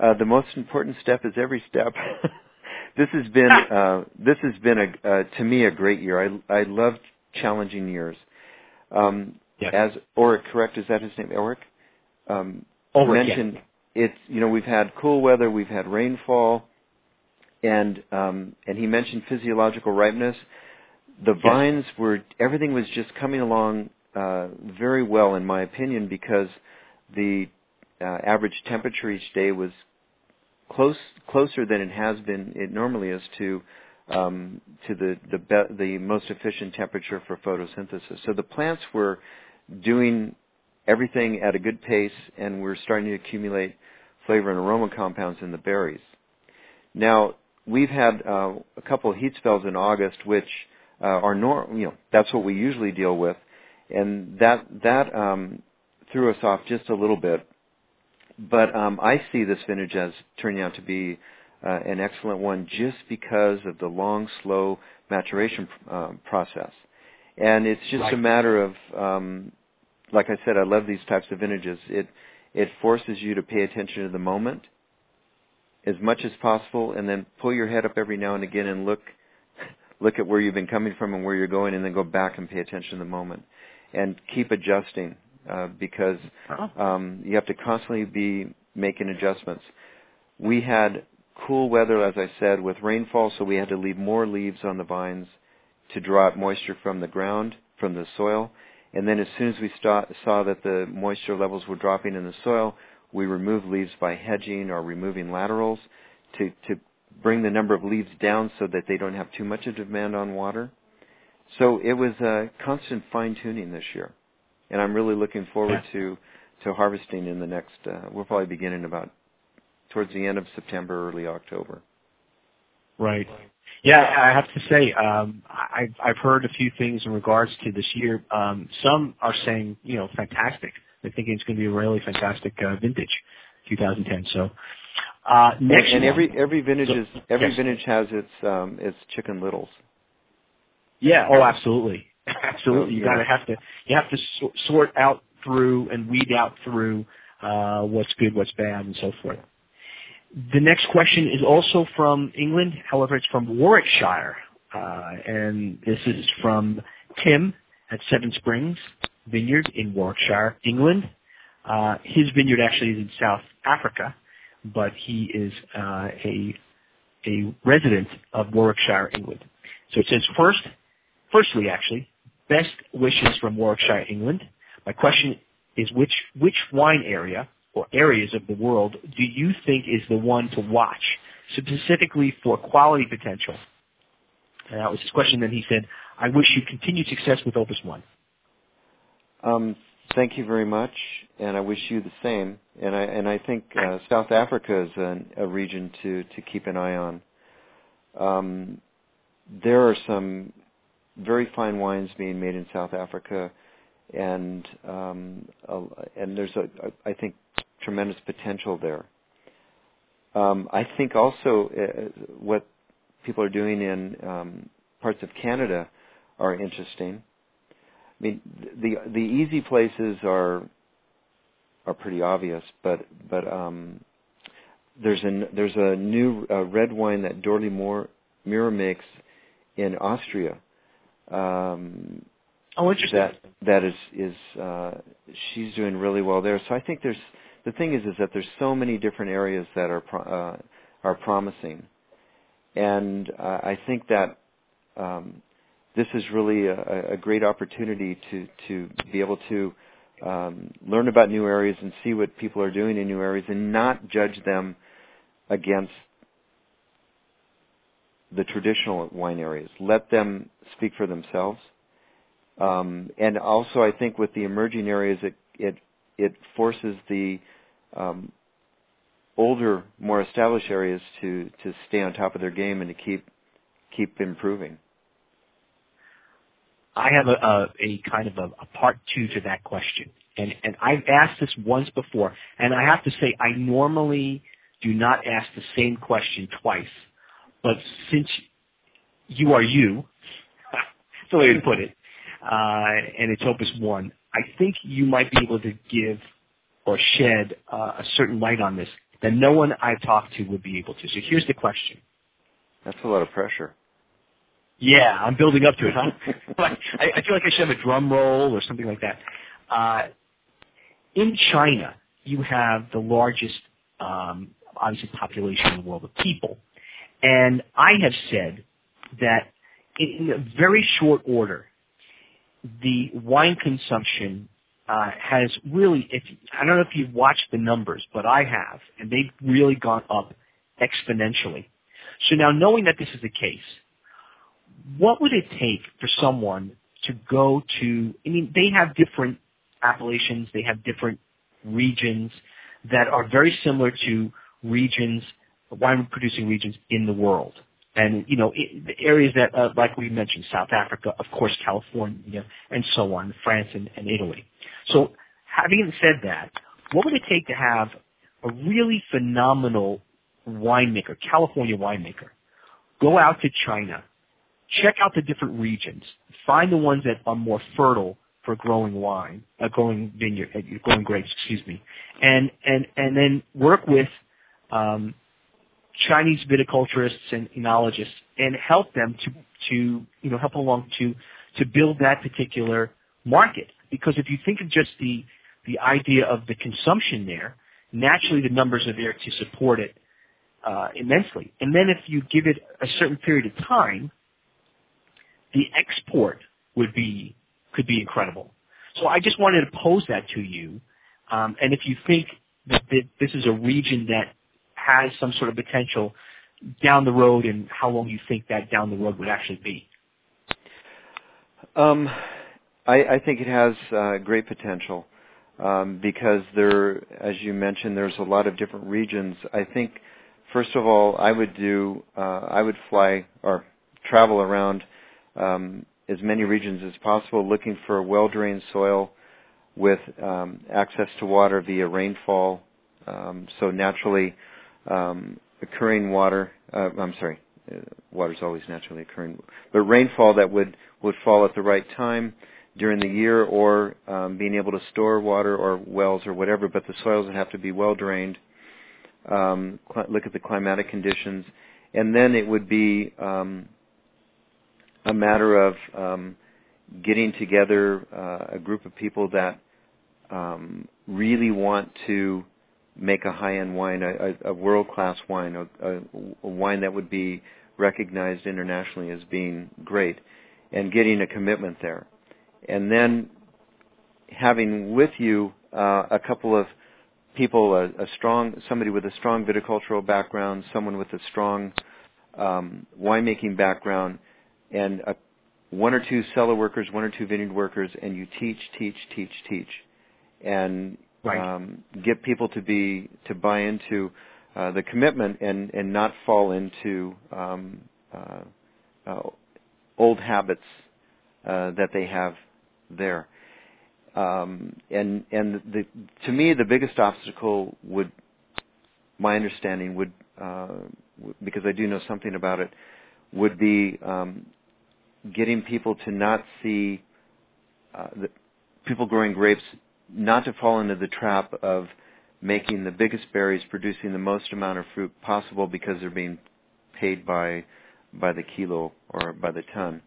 [SPEAKER 3] Uh, the most important step is every step. this has been uh, this has been a uh, to me a great year. I I love challenging years. Um,
[SPEAKER 1] yes.
[SPEAKER 3] As Oric, correct? Is that his name, Oric? Um,
[SPEAKER 1] Ulrich,
[SPEAKER 3] mentioned it's you know we've had cool weather, we've had rainfall, and um, and he mentioned physiological ripeness. The
[SPEAKER 1] Yes.
[SPEAKER 3] vines were everything was just coming along uh, very well in my opinion because the uh, average temperature each day was close closer than it has been it normally is to um, to the the be- the most efficient temperature for photosynthesis. So the plants were doing everything at a good pace, and we're starting to accumulate flavor and aroma compounds in the berries. Now we've had uh, a couple of heat spells in August, which uh, are nor you know that's what we usually deal with, and that that um, threw us off just a little bit. But um, I see this vintage as turning out to be uh, an excellent one just because of the long, slow maturation uh, process. And it's just
[SPEAKER 1] Right.
[SPEAKER 3] a matter of, um, like I said, I love these types of vintages. It it forces you to pay attention to the moment as much as possible, and then pull your head up every now and again and look look at where you've been coming from and where you're going, and then go back and pay attention to the moment, and keep adjusting uh, because um, you have to constantly be making adjustments. We had cool weather, as I said, with rainfall, so we had to leave more leaves on the vines to draw out moisture from the ground, from the soil. And then as soon as we sta saw that the moisture levels were dropping in the soil, we removed leaves by hedging or removing laterals to, to bring the number of leaves down so that they don't have too much of demand on water. So it was a constant fine tuning this year. And I'm really looking forward
[SPEAKER 1] Yeah.
[SPEAKER 3] to, to harvesting in the next, uh, we'll probably begin in about towards the end of September, early October.
[SPEAKER 1] Right. Yeah, I have to say, um, I, I've heard a few things in regards to this year. Um, some are saying, you know, fantastic. They're thinking it's going to be a really fantastic uh, vintage, 2010. So, uh, next
[SPEAKER 3] and, and every every vintage
[SPEAKER 1] So-
[SPEAKER 3] is every
[SPEAKER 1] yes.
[SPEAKER 3] vintage has its um its chicken littles.
[SPEAKER 1] Yeah. Oh, absolutely. Absolutely. You gotta have to. You have to so- sort out through and weed out through uh, what's good, what's bad, and so forth. The next question is also from England. However, it's from Warwickshire, uh, and this is from Tim at Seven Springs Vineyard in Warwickshire, England. Uh, his vineyard actually is in South Africa, but he is uh, a a resident of Warwickshire, England. So it says first, firstly, actually, best wishes from Warwickshire, England. My question is which which wine area or areas of the world do you think is the one to watch, specifically for quality potential? And that was his question. Then he said, "I wish you continued success with Opus One."
[SPEAKER 3] Um, thank you very much, and I wish you the same. And I and I think uh, South Africa is an, a region to to keep an eye on. Um, there are some very fine wines being made in South Africa, and um, uh, and there's a I think tremendous potential there. Um, I think also uh, what people are doing in um, parts of Canada are interesting. I mean, the the easy places are are pretty obvious, but but um, there's a there's a new uh, red wine that Dorli Muhr Mirror makes in Austria. Um,
[SPEAKER 1] Oh, interesting.
[SPEAKER 3] that that is is uh, she's doing really well there. So I think there's the thing is is that there's so many different areas that are pro- uh, are promising, and uh, I think that um, this is really a, a great opportunity to to be able to um, learn about new areas and see what people are doing in new areas and not judge them against the traditional wine areas. Let them speak for themselves. Um, and also, I think with the emerging areas, it it it forces the um, older, more established areas to to stay on top of their game and to keep keep improving.
[SPEAKER 1] I have a, a, a kind of a, a part two to that question, and and I've asked this once before, and I have to say I normally do not ask the same question twice, but since you are you, that's the way to put it, uh, and it's Opus One, I think you might be able to give or shed uh, a certain light on this that no one I've talked to would be able to. So here's the question.
[SPEAKER 3] That's a lot of pressure.
[SPEAKER 1] Yeah, I'm building up to it, huh? I, I feel like I should have a drum roll or something like that. Uh, in China, you have the largest, um, obviously, population in the world of people. And I have said that in a very short order, the wine consumption uh, has really, if I don't know if you've watched the numbers, but I have, and they've really gone up exponentially. So now knowing that this is the case, what would it take for someone to go to, I mean, they have different appellations, they have different regions that are very similar to regions, wine producing regions in the world. And, you know, it, the areas that, uh, like we mentioned, South Africa, of course, California, and so on, France and, and Italy. So having said that, what would it take to have a really phenomenal winemaker, California winemaker, go out to China, check out the different regions, find the ones that are more fertile for growing wine, uh, growing vineyard, uh, growing grapes, excuse me, and and and then work with um, Chinese viticulturists and enologists and help them to to you know help along to to build that particular market. Because if you think of just the the idea of the consumption there, naturally the numbers are there to support it uh, immensely. And then if you give it a certain period of time, the export would be could be incredible. So I just wanted to pose that to you, um, and if you think that this is a region that has some sort of potential down the road, and how long you think that down the road would actually be.
[SPEAKER 3] Um, I, think it has uh, great potential um, because there, as you mentioned, there's a lot of different regions. I think, first of all, I would do, uh, I would fly or travel around um, as many regions as possible, looking for well-drained soil with access to water via rainfall. So naturally um, occurring water. Uh, I'm sorry, uh, water is always naturally occurring, but rainfall that would would fall at the right time during the year, or um, being able to store water or wells or whatever. But the soils would have to be well drained. Um, cl- look at the climatic conditions, and then it would be um, a matter of um, getting together uh, a group of people that um, really want to make a high-end wine, a, a world-class wine, a, a, wine that would be recognized internationally as being great, and getting a commitment there, and then having with you uh, a couple of people, a, a strong somebody with a strong viticultural background, someone with a strong um, winemaking background, and a, one or two cellar workers, one or two vineyard workers, and you teach, teach, teach, teach, and
[SPEAKER 1] right.
[SPEAKER 3] um, get people to be to buy into uh, the commitment and and not fall into um, uh, uh, old habits uh, that they have there. Um, and and the, to me, the biggest obstacle would, my understanding would, uh, because I do know something about it, would be um, getting people to not see uh, the, people growing grapes not to fall into the trap of making the biggest berries producing the most amount of fruit possible because they're being paid by by the kilo or by the ton,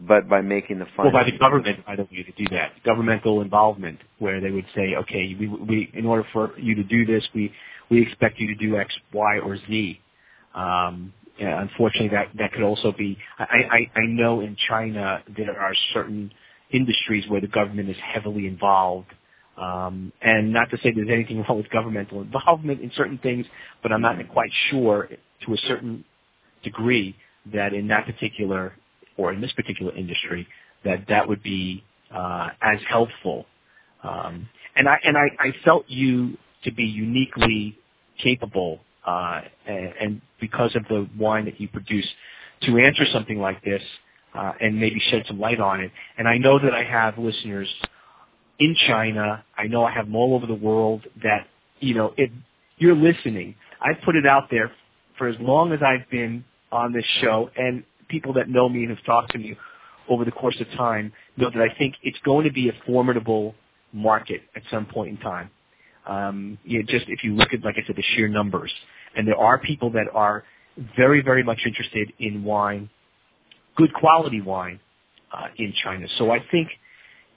[SPEAKER 3] but by making the
[SPEAKER 1] final. Well, by the government, by the way, to do that, governmental involvement, where they would say, okay, we, we in order for you to do this, we we expect you to do X, Y, or Z. Um, uh, unfortunately, that that could also be. I, I I know in China there are certain industries where the government is heavily involved. Um, and not to say there's anything wrong with governmental involvement in certain things, but I'm not quite sure to a certain degree that in that particular or in this particular industry that that would be uh, as helpful. Um, and I and I, I felt you to be uniquely capable, uh, and, and because of the wine that you produce, to answer something like this uh, and maybe shed some light on it. And I know that I have listeners in China. I know I have them all over the world that, you know, if you're listening, I put it out there for as long as I've been on this show and people that know me and have talked to me over the course of time know that I think it's going to be a formidable market at some point in time. Um, you know, just if you look at, like I said, the sheer numbers, and there are people that are very, very much interested in wine, good quality wine uh, in China. So I think,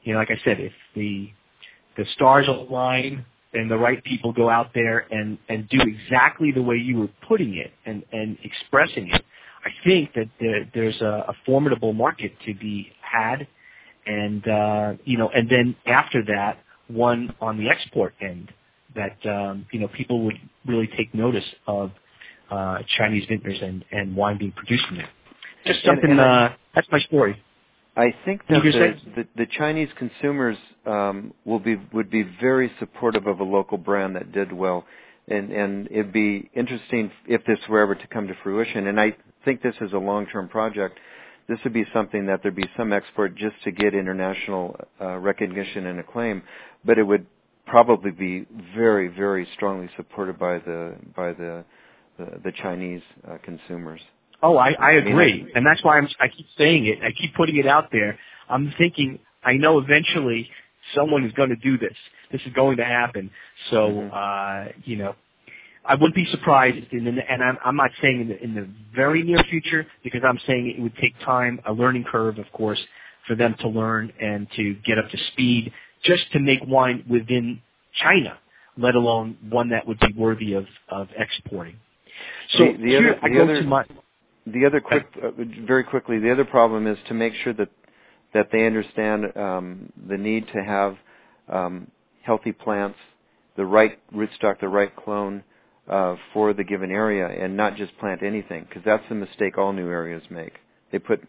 [SPEAKER 1] you know, like I said, if the the stars align and the right people go out there and and do exactly the way you were putting it and and expressing it, I think that there, there's a, a formidable market to be had, and uh, you know, and then after that, one on the export end that um, you know people would really take notice of uh, Chinese vintners and and wine being produced from there. Just something.
[SPEAKER 3] And, and I,
[SPEAKER 1] uh, that's my story.
[SPEAKER 3] I think that the, the, the Chinese consumers um, will be would be very supportive of a local brand that did well, and and it'd be interesting if this were ever to come to fruition. And I think this is a long term project. This would be something that there'd be some export just to get international uh, recognition and acclaim, but it would probably be very very strongly supported by the by the the, the Chinese uh, consumers.
[SPEAKER 1] Oh, I, I agree, and that's why I'm, I keep saying it. I keep putting it out there. I'm thinking. I know eventually someone is going to do this. This is going to happen. So,
[SPEAKER 3] Mhm.
[SPEAKER 1] uh, you know, I wouldn't be surprised. In the, and I'm, I'm not saying in the, in the very near future because I'm saying it would take time, a learning curve, of course, for them to learn and to get up to speed, just to make wine within China, let alone one that would be worthy of, of exporting. So
[SPEAKER 3] The- the
[SPEAKER 1] here
[SPEAKER 3] other-
[SPEAKER 1] I
[SPEAKER 3] the
[SPEAKER 1] go
[SPEAKER 3] other-
[SPEAKER 1] to my.
[SPEAKER 3] The other quick, uh, very quickly, the other problem is to make sure that that they understand um, the need to have um, healthy plants, the right rootstock, the right clone uh, for the given area, and not just plant anything, because that's the mistake all new areas make. They put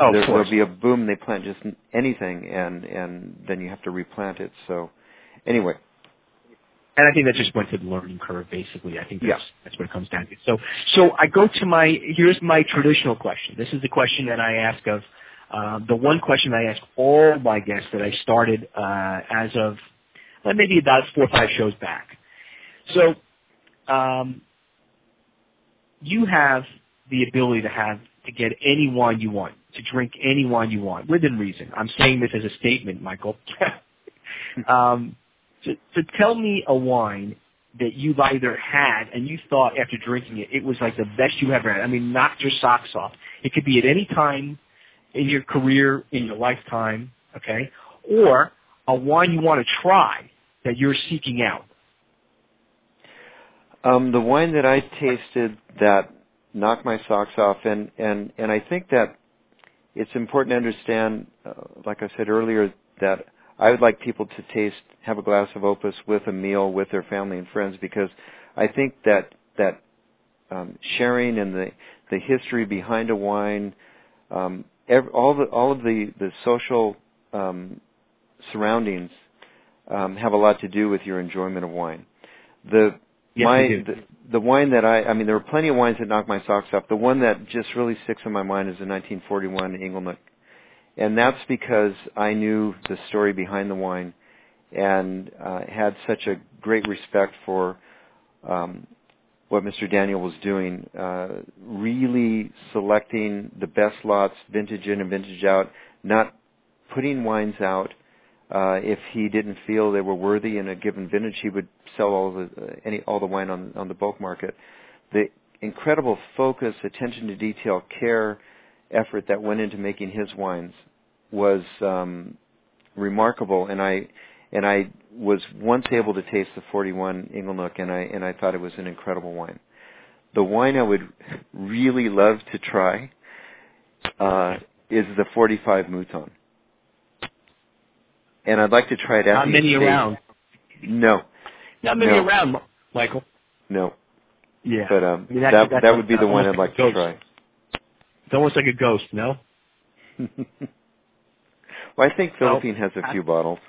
[SPEAKER 1] Oh,
[SPEAKER 3] there, there'll be a boom. They plant just anything, and and then you have to replant it. So, anyway,
[SPEAKER 1] And I think that just went to the learning curve, basically. I think that's,
[SPEAKER 3] Yeah.
[SPEAKER 1] that's what it comes down to. So, so I go to my, here's my traditional question. This is the question that I ask of, uh, the one question I ask all my guests that I started, uh, as of, uh, maybe about four or five shows back. So, um, you have the ability to have, to get any wine you want, to drink any wine you want, within reason. I'm saying this as a statement, Michael. um, to tell me a wine that you've either had and you thought after drinking it, it was like the best you ever had. I mean, knocked your socks off. It could be at any time in your career, in your lifetime, okay? Or a wine you want to try that you're seeking out.
[SPEAKER 3] Um, the wine that I tasted that knocked my socks off, and and and I think that it's important to understand, uh, like I said earlier, that I would like people to taste, have a glass of Opus with a meal with their family and friends, because I think that that um, sharing and the the history behind a wine, um, ev all the all of the the social um, surroundings um, have a lot to do with your enjoyment of wine. The
[SPEAKER 1] Yes,
[SPEAKER 3] my the, the wine that I I mean there were plenty of wines that knocked my socks off. The one that just really sticks in my mind is the 1941 Inglenook, and that's because I knew the story behind the wine, and uh, had such a great respect for um, what Mr. Daniel was doing, uh, really selecting the best lots, vintage in and vintage out, not putting wines out uh, if he didn't feel they were worthy in a given vintage, he would sell all the uh, any all the wine on on the bulk market. The incredible focus, attention to detail, care, effort that went into making his wines was um, remarkable, and I and I was once able to taste the 41 Inglenook, and I and I thought it was an incredible wine. the wine I would really love to try uh, is the 45 Mouton. And I'd like to try it at
[SPEAKER 1] Not many
[SPEAKER 3] estate.
[SPEAKER 1] around.
[SPEAKER 3] No,
[SPEAKER 1] Not many
[SPEAKER 3] No.
[SPEAKER 1] around, Michael.
[SPEAKER 3] no.
[SPEAKER 1] Yeah.
[SPEAKER 3] But um,
[SPEAKER 1] I mean,
[SPEAKER 3] that
[SPEAKER 1] that's- that's
[SPEAKER 3] that would be the one I'd like to try.
[SPEAKER 1] It's almost like a ghost, no?
[SPEAKER 3] well, I think Philippine has a
[SPEAKER 1] I-
[SPEAKER 3] few bottles.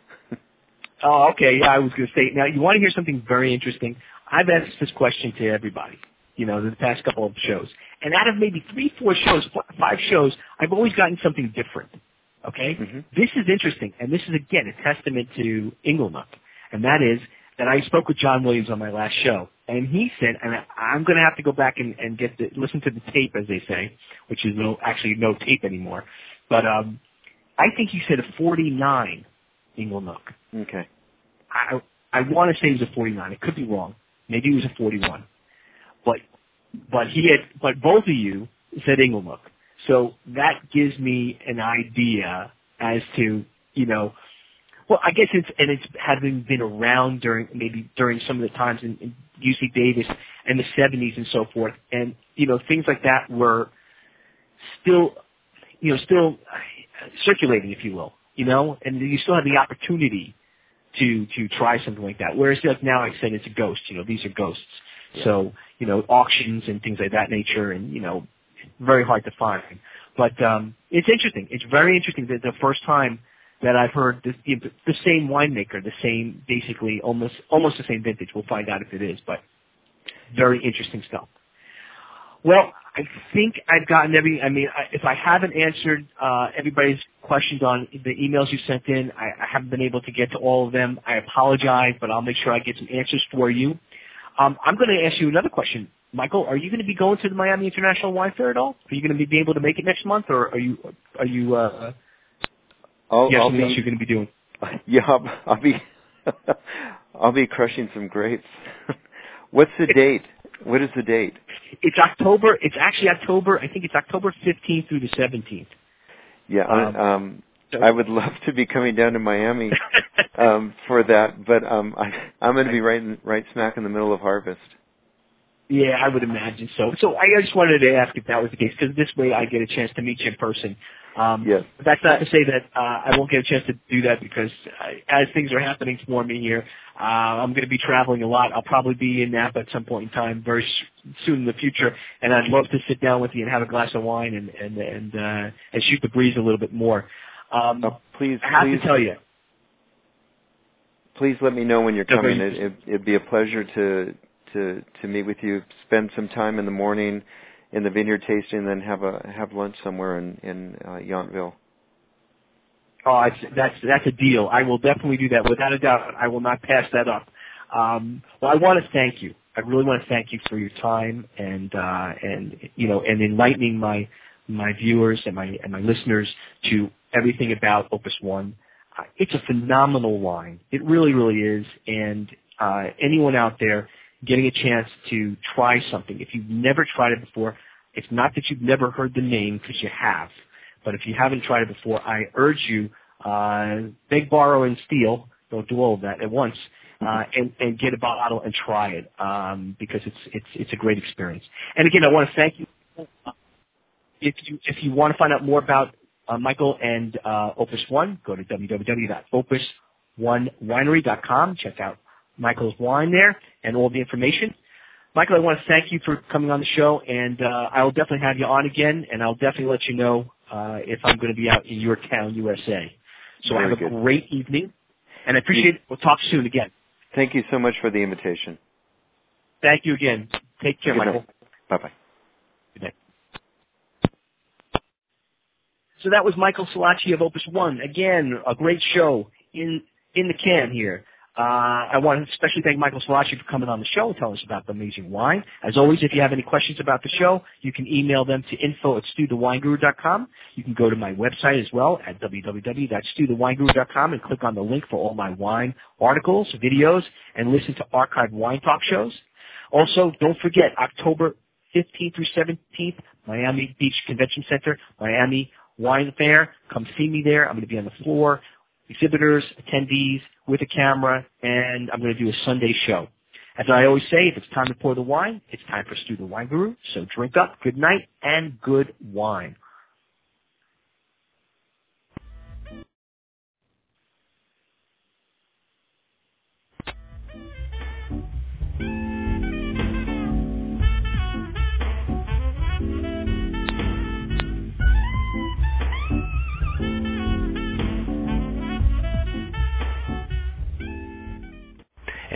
[SPEAKER 1] Oh, okay. Yeah, I was going to say. Now, you want to hear something very interesting? I've asked this question to everybody, you know, the past couple of shows, and out of maybe three, four shows, five shows, I've always gotten something different. Okay,
[SPEAKER 3] Mhm.
[SPEAKER 1] this is interesting, and this is again a testament to Inglenook, and that is that I spoke with John Williams on my last show, and he said, and I, I'm going to have to go back and, and get the listen to the tape, as they say, which is no actually no tape anymore, but um, I think he said a 49 Inglenook.
[SPEAKER 3] Okay.
[SPEAKER 1] I I want to say it was a 49. It could be wrong. Maybe it was a 41. But but he had but both of you said Inglenook. So that gives me an idea as to you know. Well, I guess it's and it's having been around during maybe during some of the times in, in UC Davis and the 70s and so forth, and you know things like that were still you know still circulating, if you will, you know, and you still have the opportunity to to try something like that. Whereas like now I said it's a ghost, you know, these are ghosts. So, you know, auctions and things like that nature and, you know, very hard to find. But um it's interesting. It's very interesting that the first time that I've heard the, the, same winemaker, the same basically almost almost the same vintage. We'll find out if it is, but very interesting stuff. Well, I think I've gotten every. I mean, I, if I haven't answered uh, everybody's questions on the emails you sent in, I, I haven't been able to get to all of them. I apologize, but I'll make sure I get some answers for you. Um, I'm going to ask you another question, Michael. Are you going to be going to the Miami International Wine Fair at all? Are you going to be able to make it next month, or are you are you? Uh,
[SPEAKER 3] I'll,
[SPEAKER 1] you
[SPEAKER 3] I'll be
[SPEAKER 1] you're going to be doing?
[SPEAKER 3] yeah, I'll, I'll be I'll be crushing some grapes. What's the date? What is the date?
[SPEAKER 1] It's October. It's actually October. I think it's October 15th through the 17th.
[SPEAKER 3] Yeah,
[SPEAKER 1] Um,
[SPEAKER 3] um,
[SPEAKER 1] so-
[SPEAKER 3] I would love to be coming down to Miami um, for that, but um, I, I'm going to be right in, right smack in the middle of harvest.
[SPEAKER 1] Yeah, I would imagine so. So I just wanted to ask if that was the case, because this way I get a chance to meet you in person. Um,
[SPEAKER 3] Yes.
[SPEAKER 1] but That's not to say that uh, I won't get a chance to do that because I, as things are happening for me here, uh, I'm going to be traveling a lot. I'll probably be in Napa at some point in time, very soon in the future, and I'd love to sit down with you and have a glass of wine and and and uh, and shoot the breeze a little bit more. Um,
[SPEAKER 3] Uh, please,
[SPEAKER 1] I have
[SPEAKER 3] please,
[SPEAKER 1] to tell you,
[SPEAKER 3] please let me know when you're coming. It, it, it'd be a pleasure to to to meet with you. Spend some time in the morning in the vineyard tasting, and then have a have lunch somewhere in in uh, Yountville.
[SPEAKER 1] Oh, it's, that's that's a deal. I will definitely do that without a doubt. I will not pass that up. Um, well, I want to thank you. I really want to thank you for your time and uh, and you know and enlightening my my viewers and my and my listeners to everything about Opus One. Uh, it's a phenomenal wine. It really, really is. And uh, anyone out there getting a chance to try something, if you've never tried it before, it's not that you've never heard the name because you have. But if you haven't tried it before, I urge you, uh, beg, borrow, and steal. Don't do all of that at once. Uh, and, and get a bottle and try it um, because it's it's it's a great experience. And again, I want to thank you. If you if you want to find out more about uh, Michael and uh, Opus One, go to www.opus1winery.com. Check out Michael's wine there and all the information. Michael, I want to thank you for coming on the show, and uh, I'll definitely have you on again, and I'll definitely let you know uh, if I'm going to be out in your town, USA. So
[SPEAKER 3] Very
[SPEAKER 1] have a
[SPEAKER 3] good.
[SPEAKER 1] great evening, and I appreciate it. We'll talk soon again.
[SPEAKER 3] Thank you so much for the invitation.
[SPEAKER 1] Thank you again. Take care,
[SPEAKER 3] Good
[SPEAKER 1] Michael.
[SPEAKER 3] Bye bye.
[SPEAKER 1] Good night. So that was Michael Silacci of Opus One. Again, a great show in in the can here. Uh, I want to especially thank Michael Silacci for coming on the show and telling us about the amazing wine. As always, if you have any questions about the show, you can email them to info at stuthewineguru.com. You can go to my website as well at www.stuthewineguru.com and click on the link for all my wine articles, videos, and listen to archived wine talk shows. Also, don't forget, October 15th through 17th, Miami Beach Convention Center, Miami Wine Fair. Come see me there. I'm going to be on the floor, exhibitors, attendees, with a camera, and I'm going to do a Sunday show. As I always say, if it's time to pour the wine, it's time for Stu the Wine Guru. So drink up, good night, and good wine.